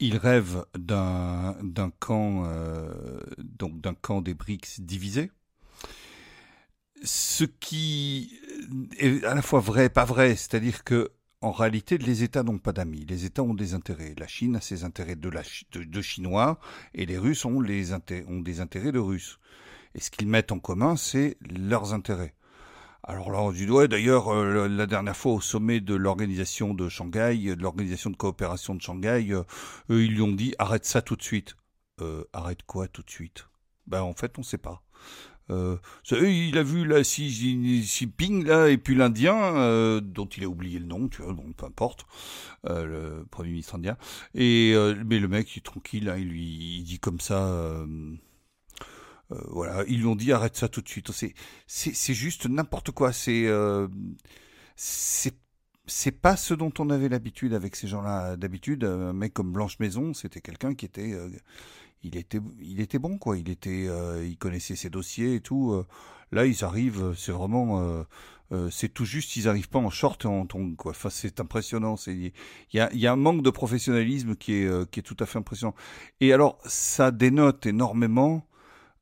ils rêvent d'un camp euh, d'un camp des BRICS divisé, ce qui est à la fois vrai et pas vrai, c'est-à-dire que en réalité, les États n'ont pas d'amis. Les États ont des intérêts. La Chine a ses intérêts de, Chinois et les Russes ont, des intérêts de Russes. Et ce qu'ils mettent en commun, c'est leurs intérêts. Alors là, du doigt, d'ailleurs, euh, la dernière fois au sommet de l'organisation de Shanghai, de l'organisation de coopération de Shanghai, euh, eux, ils lui ont dit arrête ça tout de suite. Euh, arrête quoi tout de suite? Ben en fait, on ne sait pas. Euh, il a vu la Xi Jinping là et puis l'Indien euh, dont il a oublié le nom, tu vois, bon peu importe, euh, le premier ministre indien. Et euh, mais le mec il est tranquille, hein, il lui il dit comme ça. Euh, voilà, ils lui ont dit arrête ça tout de suite. C'est c'est juste n'importe quoi. C'est c'est c'est pas ce dont on avait l'habitude avec ces gens-là. D'habitude, un mec comme Blanche Maison, c'était quelqu'un qui était il était, il était bon quoi. Il était, il connaissait ses dossiers et tout. là, ils arrivent, c'est vraiment euh, c'est tout juste, ils n'arrivent pas en short et en tongs. Quoi. Enfin, c'est impressionnant. Il y a, y a, un manque de professionnalisme qui est, euh, qui est tout à fait impressionnant. Et alors, ça dénote énormément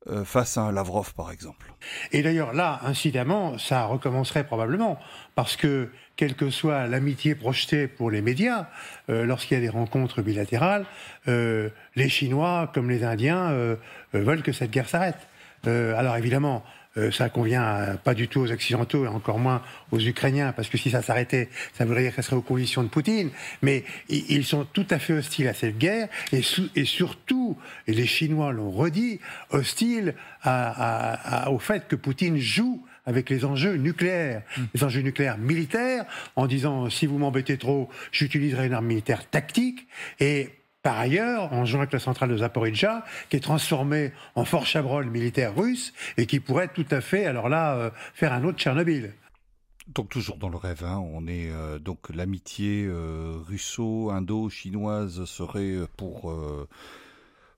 euh, face à un Lavrov, par exemple. Et d'ailleurs, là, incidemment, ça recommencerait probablement, parce que, quelle que soit l'amitié projetée pour les médias, lorsqu'il y a des rencontres bilatérales, les Chinois, comme les Indiens, veulent que cette guerre s'arrête. alors évidemment, euh, ça convient pas du tout aux Occidentaux et encore moins aux Ukrainiens, parce que si ça s'arrêtait, ça voudrait dire que ça serait aux conditions de Poutine. Mais ils sont tout à fait hostiles à cette guerre et, et surtout, et les Chinois l'ont redit, hostiles au fait que Poutine joue avec les enjeux nucléaires, hmm. les enjeux nucléaires militaires, en disant si vous m'embêtez trop, j'utiliserai une arme militaire tactique. Et par ailleurs, en jouant avec la centrale de Zaporizhia, qui est transformée en Fort Chabrol militaire russe et qui pourrait tout à fait, alors là, euh, faire un autre Tchernobyl. Donc toujours dans le rêve, hein, on est euh, donc l'amitié euh, russo-indo-chinoise serait pour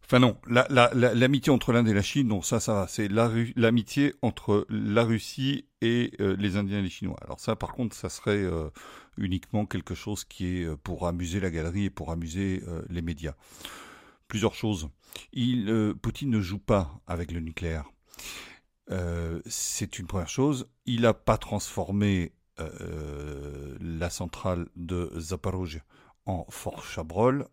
Enfin non, l'amitié entre l'Inde et la Chine, non, ça, ça va. C'est l'amitié entre la Russie et les Indiens et les Chinois. Alors ça, par contre, ça serait uniquement quelque chose qui est euh, pour amuser la galerie et pour amuser euh, les médias. Plusieurs choses. Il, euh, Poutine ne joue pas avec le nucléaire. c'est une première chose. Il n'a pas transformé la centrale de Zaporozhye en Fort Chabrol.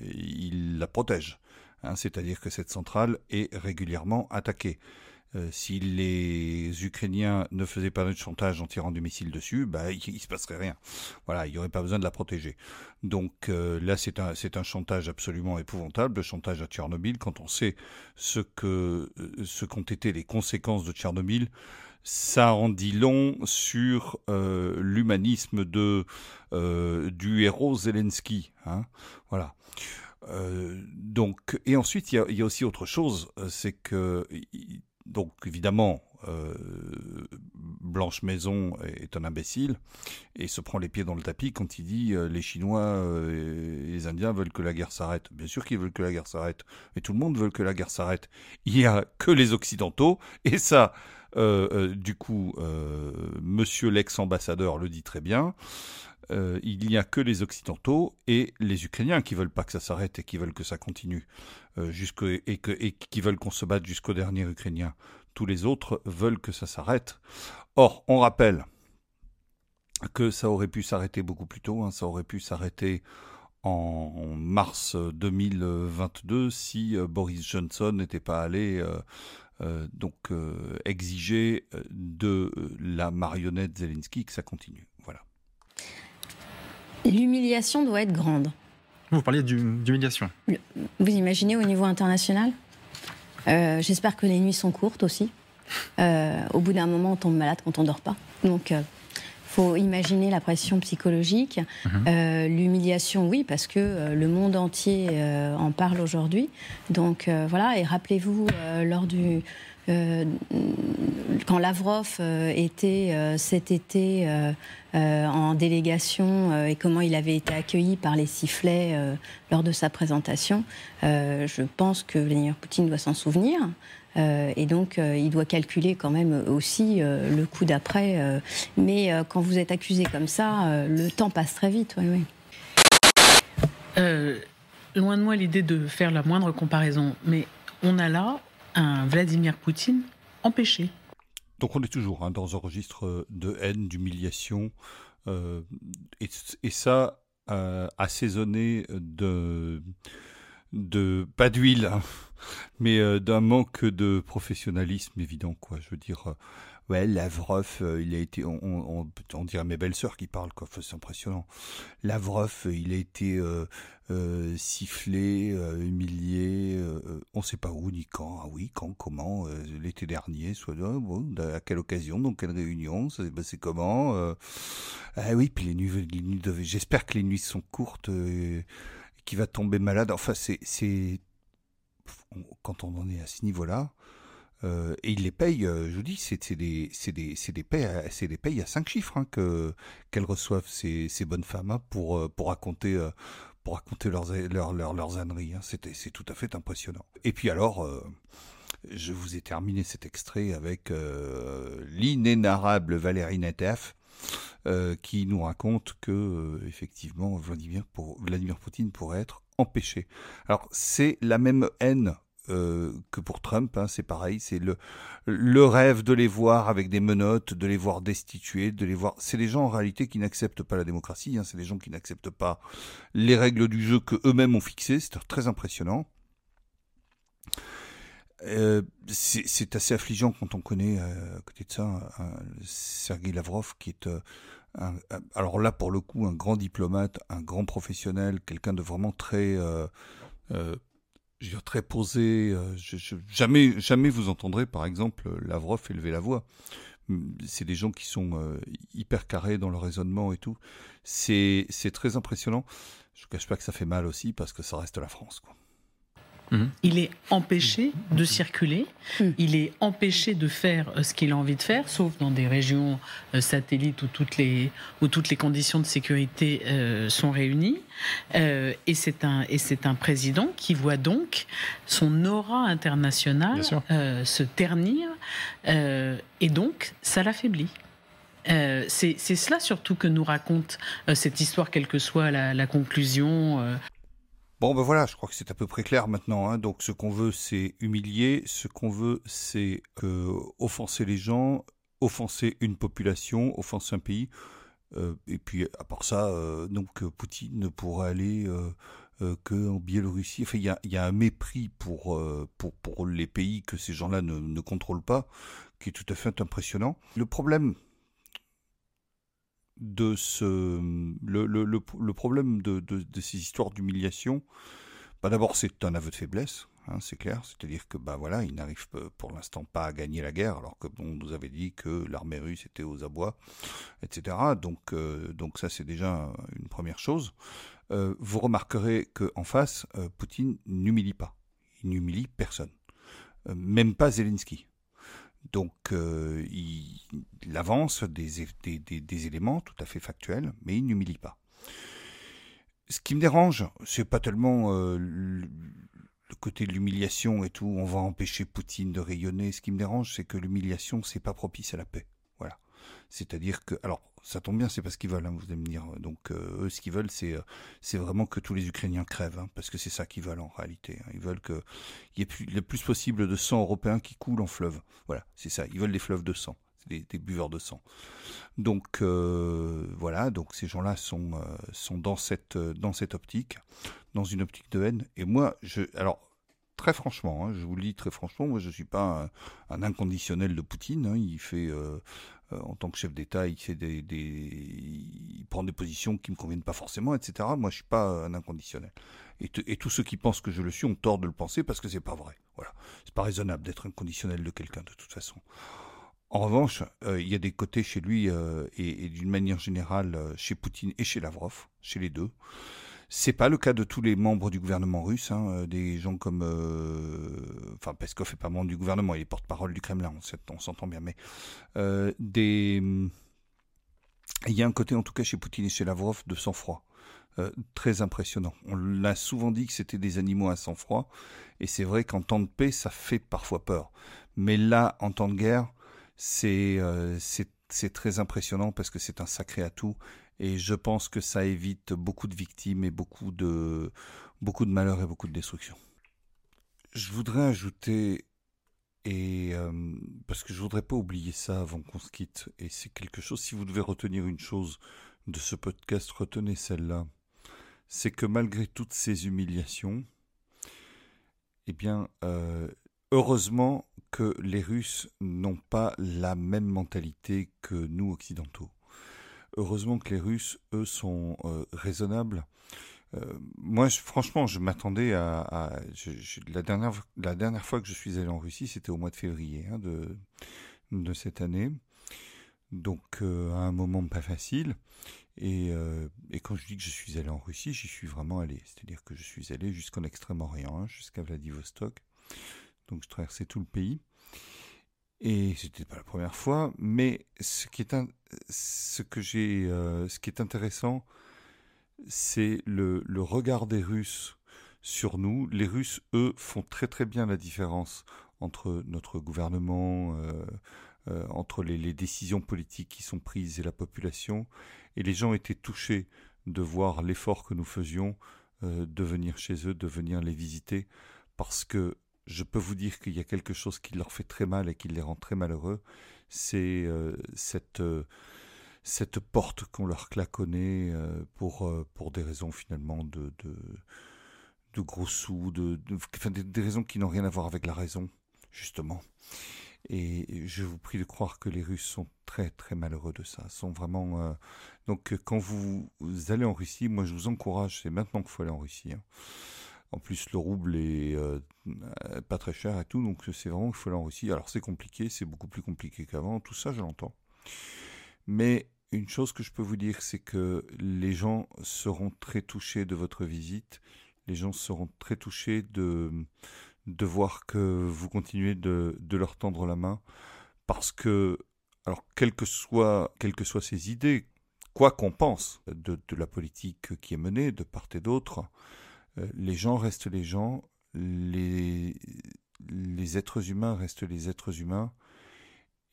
il la protège. Hein. C'est-à-dire que cette centrale est régulièrement attaquée. Euh, si les Ukrainiens ne faisaient pas de chantage en tirant du missile dessus, bah, il, ne se passerait rien. Voilà, il n'y aurait pas besoin de la protéger. Donc euh, là, c'est un, chantage absolument épouvantable, le chantage à Tchernobyl. Quand on sait ce euh, qu'ont été les conséquences de Tchernobyl, ça en dit long sur l'humanisme du héros Zelensky. Hein voilà. Donc, et ensuite, il y a, y a, aussi autre chose, c'est que donc évidemment, euh, Blanche Maison est un imbécile et se prend les pieds dans le tapis quand il dit euh, les Chinois euh, et les Indiens veulent que la guerre s'arrête. Bien sûr qu'ils veulent que la guerre s'arrête, mais tout le monde veut que la guerre s'arrête. Il n'y a que les Occidentaux et ça, du coup, Monsieur l'ex-ambassadeur le dit très bien. Il n'y a que les Occidentaux et les Ukrainiens qui veulent pas que ça s'arrête et qui veulent que ça continue. Euh, et, qui veulent qu'on se batte jusqu'au dernier Ukrainien. Tous les autres veulent que ça s'arrête. Or, on rappelle que ça aurait pu s'arrêter beaucoup plus tôt, hein. ça aurait pu s'arrêter en mars 2022 si euh, Boris Johnson n'était pas allé euh, donc exiger de la marionnette Zelensky que ça continue. Voilà. L'humiliation doit être grande. Vous parliez d'humiliation. Vous imaginez au niveau international? Euh, J'espère que les nuits sont courtes aussi. Euh, au bout d'un moment, on tombe malade quand on ne dort pas. Donc, il euh, faut imaginer la pression psychologique, mhm. l'humiliation, oui, parce que le monde entier en parle aujourd'hui. Donc voilà, et rappelez-vous, lors du, quand Lavrov euh, était euh, cet été en délégation et comment il avait été accueilli par les sifflets lors de sa présentation, je pense que Vladimir Poutine doit s'en souvenir. et donc, il doit calculer quand même aussi le coup d'après. mais quand vous êtes accusé comme ça, le temps passe très vite. Oui, oui. loin de moi l'idée de faire la moindre comparaison, mais on a là un Vladimir Poutine empêché. Donc on est toujours hein, dans un registre de haine, d'humiliation, euh, et, ça euh, assaisonné de, pas d'huile, hein, mais euh, d'un manque de professionnalisme évident. Quoi. Je veux dire, Ouais, Lavrov, euh, il a été, on, on, dirait mes belles-sœurs qui parlent, quoi. C'est impressionnant. Lavrov, euh, il a été euh, sifflé, humilié, on sait pas où ni quand. Ah oui, quand, comment L'été dernier, soit bon, à quelle occasion, dans quelle réunion, ça s'est passé comment Ah oui, puis les nuits, nuits j'espère que les nuits sont courtes, qu'il va tomber malade. Enfin, c'est, quand on en est à ce niveau-là. Euh, et ils les payent, euh, je vous dis, c'est des, des, des, payes à, des payes à cinq chiffres hein, que qu'elles reçoivent ces, ces bonnes femmes hein, pour, euh, pour raconter pour raconter leurs, leurs, leurs, âneries. Hein. c'est tout à fait impressionnant. Et puis alors, euh, je vous ai terminé cet extrait avec euh, l'inénarrable Valérie euh, qui nous raconte que effectivement Vladimir, pour, Vladimir Poutine pourrait être empêché. Alors c'est la même haine euh, que pour Trump, hein, c'est pareil, c'est le, rêve de les voir avec des menottes, de les voir destitués, de les voir. C'est des gens en réalité qui n'acceptent pas la démocratie, hein, c'est des gens qui n'acceptent pas les règles du jeu que eux-mêmes ont fixées. C'est très impressionnant. Euh, c'est assez affligeant quand on connaît euh, à côté de ça Sergei Lavrov qui est alors là pour le coup un grand diplomate, un grand professionnel, quelqu'un de vraiment très je très posé. Euh, jamais, jamais vous entendrez, par exemple, Lavrov élever la voix. Hum, c'est des gens qui sont euh, hyper carrés dans le raisonnement et tout. C'est, c'est très impressionnant. Je ne cache pas que ça fait mal aussi parce que ça reste la France, quoi. Il est empêché de circuler, mhm. il est empêché de faire euh, ce qu'il a envie de faire, sauf dans des régions euh, satellites où toutes les, où toutes les conditions de sécurité euh, sont réunies. et c'est un, et c'est un président qui voit donc son aura internationale se ternir, et donc ça l'affaiblit. c'est cela surtout que nous raconte cette histoire, quelle que soit la, la conclusion. Bon, ben voilà, je crois que c'est à peu près clair maintenant. Hein. Donc, ce qu'on veut, c'est humilier. Ce qu'on veut, c'est euh, offenser les gens, offenser une population, offenser un pays. Euh, et puis, à part ça, euh, donc Poutine ne pourra aller que en Biélorussie. Enfin, il y a, un mépris pour, pour, pour les pays que ces gens-là ne contrôlent pas, qui est tout à fait impressionnant. Le problème, de ce le, le, problème de, ces histoires d'humiliation, bah d'abord c'est un aveu de faiblesse, hein, c'est clair, c'est-à-dire que bah voilà, il n'arrive pour l'instant pas à gagner la guerre, alors que on nous avait dit que l'armée russe était aux abois, etc. Donc euh, donc ça c'est déjà une première chose. Euh, vous remarquerez que en face, euh, Poutine n'humilie pas, il n'humilie personne, même pas Zelensky. Donc, euh, il, avance des, éléments tout à fait factuels, mais il n'humilie pas. Ce qui me dérange, c'est pas tellement euh, le, côté de l'humiliation et tout, on va empêcher Poutine de rayonner. Ce qui me dérange, c'est que l'humiliation, c'est pas propice à la paix. C'est-à-dire que, alors, ça tombe bien, c'est pas ce qu'ils veulent, hein, vous allez me dire. Donc, euh, eux, ce qu'ils veulent, c'est, euh, c'est vraiment que tous les Ukrainiens crèvent, hein, parce que c'est ça qu'ils veulent en réalité. Hein. Ils veulent qu'il y ait plus, le plus possible de sang européen qui coule en fleuve. Voilà, c'est ça. Ils veulent des fleuves de sang, des, des buveurs de sang. Donc, euh, voilà, donc ces gens-là sont, sont dans cette, dans cette optique, dans une optique de haine. Et moi, je, alors, très franchement, je vous le dis très franchement, moi je suis pas un, inconditionnel de Poutine. il fait euh, en tant que chef d'État, il, des, des, il prend des positions qui me conviennent pas forcément, etc. Moi, je suis pas un inconditionnel. Et, tous ceux qui pensent que je le suis ont tort de le penser parce que c'est pas vrai. Voilà, c'est pas raisonnable d'être inconditionnel de quelqu'un de toute façon. En revanche, euh, il y a des côtés chez lui euh, et d'une manière générale chez Poutine et chez Lavrov, chez les deux, c'est pas le cas de tous les membres du gouvernement russe, hein, euh, des gens comme, euh, enfin Peskov est pas membre du gouvernement, il est porte-parole du Kremlin, on s'entend bien, mais euh, des, il y a un côté en tout cas chez Poutine et chez Lavrov de sang-froid. très impressionnant. On l'a souvent dit que c'était des animaux à sang-froid, et c'est vrai qu'en temps de paix, ça fait parfois peur. Mais là, en temps de guerre, c'est très impressionnant parce que c'est un sacré atout et je pense que ça évite beaucoup de victimes et beaucoup de, beaucoup de malheurs et beaucoup de destruction. Je voudrais ajouter, et euh, parce que je voudrais pas oublier ça avant qu'on se quitte, et c'est quelque chose, si vous devez retenir une chose de ce podcast, retenez celle-là. C'est que malgré toutes ces humiliations, eh bien, euh, heureusement que les Russes n'ont pas la même mentalité que nous occidentaux. Heureusement que les Russes, eux, sont euh, raisonnables. Euh, moi, franchement, je m'attendais à, la dernière la dernière fois que je suis allé en Russie, c'était au mois de février hein, de de cette année, donc euh, à un moment pas facile. Et, et, quand je dis que je suis allé en Russie, j'y suis vraiment allé. C'est-à-dire que je suis allé jusqu'en Extrême-Orient, hein, jusqu'à Vladivostok. Donc je traversais tout le pays. Et c'était pas la première fois, mais ce qui est, ce que j'ai, euh, ce qui est intéressant, c'est le, le regard des Russes sur nous. Les Russes, eux, font très très bien la différence entre notre gouvernement, euh, euh, entre les, les, décisions politiques qui sont prises et la population. Et les gens étaient touchés de voir l'effort que nous faisions de venir chez eux, de venir les visiter, parce que je peux vous dire qu'il y a quelque chose qui leur fait très mal et qui les rend très malheureux, c'est euh, cette, euh, cette porte qu'on leur nez euh, pour, pour des raisons finalement de, de, gros sous, de, des, raisons qui n'ont rien à voir avec la raison, justement. Et je vous prie de croire que les Russes sont très très malheureux de ça. Sont vraiment donc quand vous, vous, allez en Russie, moi je vous encourage. C'est maintenant qu'il faut aller en Russie. Hein. En plus, le rouble est euh, pas très cher et tout, donc c'est vraiment qu'il faut aller en. Alors c'est compliqué, c'est beaucoup plus compliqué qu'avant. Tout ça, je l'entends. Mais une chose que je peux vous dire, c'est que les gens seront très touchés de votre visite. Les gens seront très touchés de de voir que vous continuez de, de, leur tendre la main, parce que, alors, quelles que soient, quelles que soient ces idées, quoi qu'on pense de, de, la politique qui est menée de part et d'autre, euh, les gens restent les gens, les, êtres humains restent les êtres humains,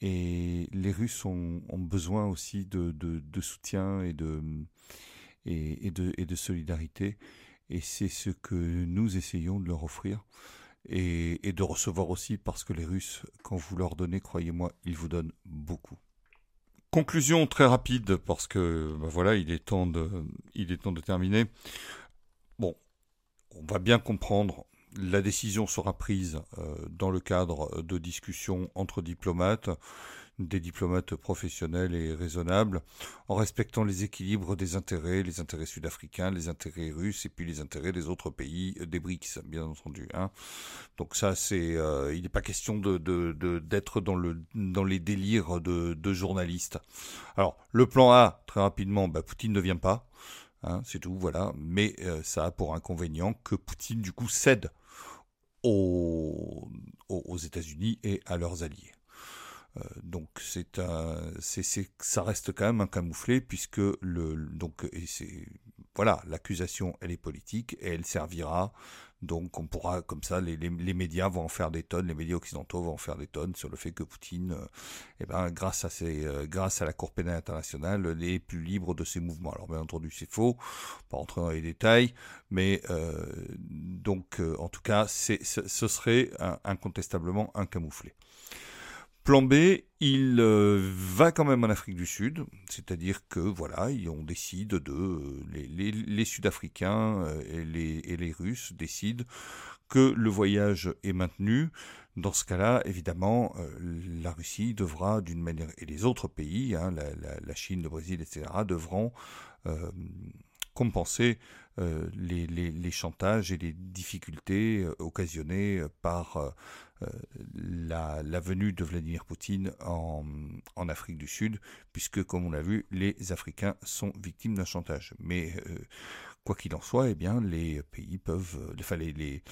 et les Russes ont, besoin aussi de, soutien et de, solidarité, et c'est ce que nous essayons de leur offrir et, de recevoir aussi parce que les Russes, quand vous leur donnez, croyez-moi, ils vous donnent beaucoup. Conclusion très rapide parce que ben voilà, il est temps de terminer. On va bien comprendre. La décision sera prise euh, dans le cadre de discussions entre diplomates des diplomates professionnels et raisonnables, en respectant les équilibres des intérêts, les intérêts sud-africains, les intérêts russes et puis les intérêts des autres pays, des BRICS, bien entendu. Hein. Donc ça, c'est, euh, il n'est pas question de, d'être dans les délires de, de journalistes. Alors le plan A, très rapidement, bah, Poutine ne vient pas. Hein, c'est tout, voilà. Mais euh, ça a pour inconvénient que Poutine, du coup, cède aux, États-Unis et à leurs alliés. Euh, donc c'est ça reste quand même un camouflé puisque le, donc et c'est, voilà, l'accusation elle est politique et elle servira. Donc on pourra comme ça, les, médias vont en faire des tonnes, les médias occidentaux vont en faire des tonnes sur le fait que Poutine, euh, eh ben, grâce à ses, euh, grâce à la Cour pénale internationale, est plus libre de ses mouvements. Alors bien entendu c'est faux, pas rentrer dans les détails, mais euh, donc en tout cas c'est, ce serait incontestablement un camouflet. Plan B, il euh, va quand même en Afrique du Sud, c'est-à-dire que voilà, on décide de euh, les, Sud-Africains euh, et, les, Russes décident que le voyage est maintenu. Dans ce cas-là, évidemment, la Russie devra d'une manière et les autres pays, hein, la, Chine, le Brésil, etc., devront compenser euh, les, les, chantages et les difficultés occasionnés par la, la, venue de Vladimir Poutine en, en, Afrique du Sud, puisque, comme on l'a vu, les Africains sont victimes d'un chantage. Mais euh, quoi qu'il en soit, eh bien, les pays peuvent, enfin, les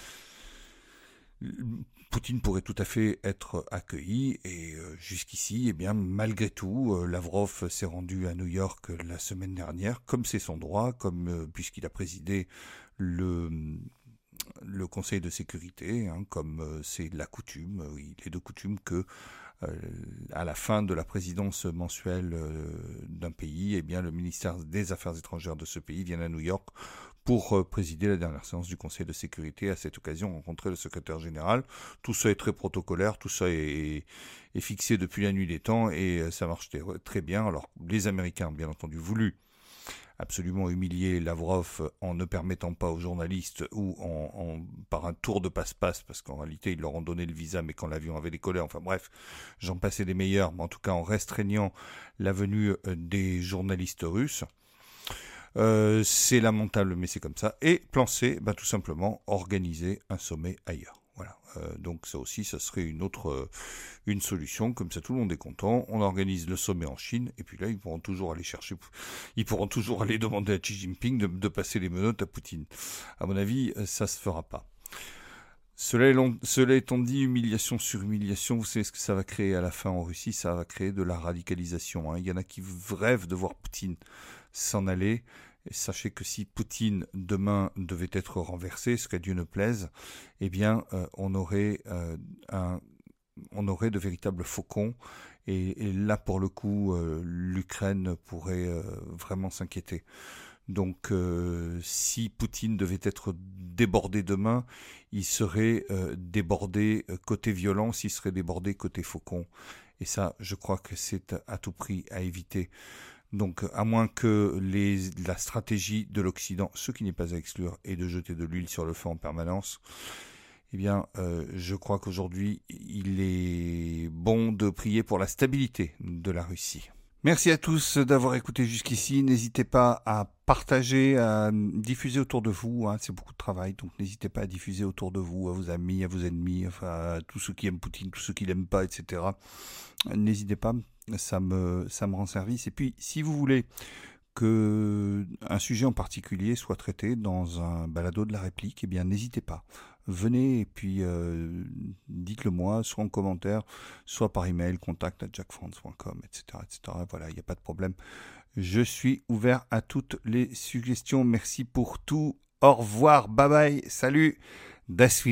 Poutine pourrait tout à fait être accueilli et euh, jusqu'ici, eh bien, malgré tout, euh, Lavrov s'est rendu à New York la semaine dernière, comme c'est son droit, comme euh, puisqu'il a présidé le le Conseil de sécurité, hein, comme c'est la coutume, il est de coutume que à la fin de la présidence mensuelle d'un pays, eh bien, le ministère des Affaires étrangères de ce pays vient à New York pour présider la dernière séance du Conseil de sécurité. À cette occasion, rencontrer le secrétaire général. Tout ça est très protocolaire, tout ça est, fixé depuis la nuit des temps et ça marche très bien. Alors, les Américains ont bien entendu voulu absolument humilier Lavrov en ne permettant pas aux journalistes ou en, par un tour de passe-passe, parce qu'en réalité ils leur ont donné le visa, mais quand l'avion avait décollé, enfin bref, j'en passais des meilleurs, mais en tout cas en restreignant la venue des journalistes russes. Euh, c'est lamentable, mais c'est comme ça. Et plan C, ben, tout simplement organiser un sommet ailleurs. Voilà. Euh, donc ça aussi, ça serait une autre euh, une solution. Comme ça, tout le monde est content. On organise le sommet en Chine, et puis là, ils pourront toujours aller chercher, ils pourront toujours aller demander à Xi Jinping de, de passer les menottes à Poutine. À mon avis, ça se fera pas. Cela, cela étant dit, humiliation sur humiliation, vous savez ce que ça va créer à la fin en Russie? Ça va créer de la radicalisation. Hein. Il y en a qui rêvent de voir Poutine s'en aller. sachez que si Poutine demain devait être renversé, ce que Dieu ne plaise, eh bien, on aurait un on aurait de véritables faucons. Et, là, pour le coup, euh, l'Ukraine pourrait euh, vraiment s'inquiéter. Donc, euh, si Poutine devait être débordé demain, il serait débordé côté violence, il serait débordé côté faucon. Et ça, je crois que c'est à tout prix à éviter. Donc, à moins que les, la stratégie de l'Occident, ce qui n'est pas à exclure, est de jeter de l'huile sur le feu en permanence, eh bien, euh, je crois qu'aujourd'hui, il est bon de prier pour la stabilité de la Russie. Merci à tous d'avoir écouté jusqu'ici. N'hésitez pas à partager, à diffuser autour de vous. Hein. c'est beaucoup de travail, donc n'hésitez pas à diffuser autour de vous, à vos amis, à vos ennemis, enfin, à tous ceux qui aiment Poutine, tous ceux qui l'aiment pas, etc. N'hésitez pas, ça me, ça me rend service. Et puis, si vous voulez que un sujet en particulier soit traité dans un balado de la réplique, eh bien, n'hésitez pas venez et puis euh, dites-le moi, soit en commentaire, soit par email, contact à jackfrance.com, etc., etc. Voilà, il n'y a pas de problème. Je suis ouvert à toutes les suggestions. Merci pour tout. Au revoir. Bye bye. Salut. Das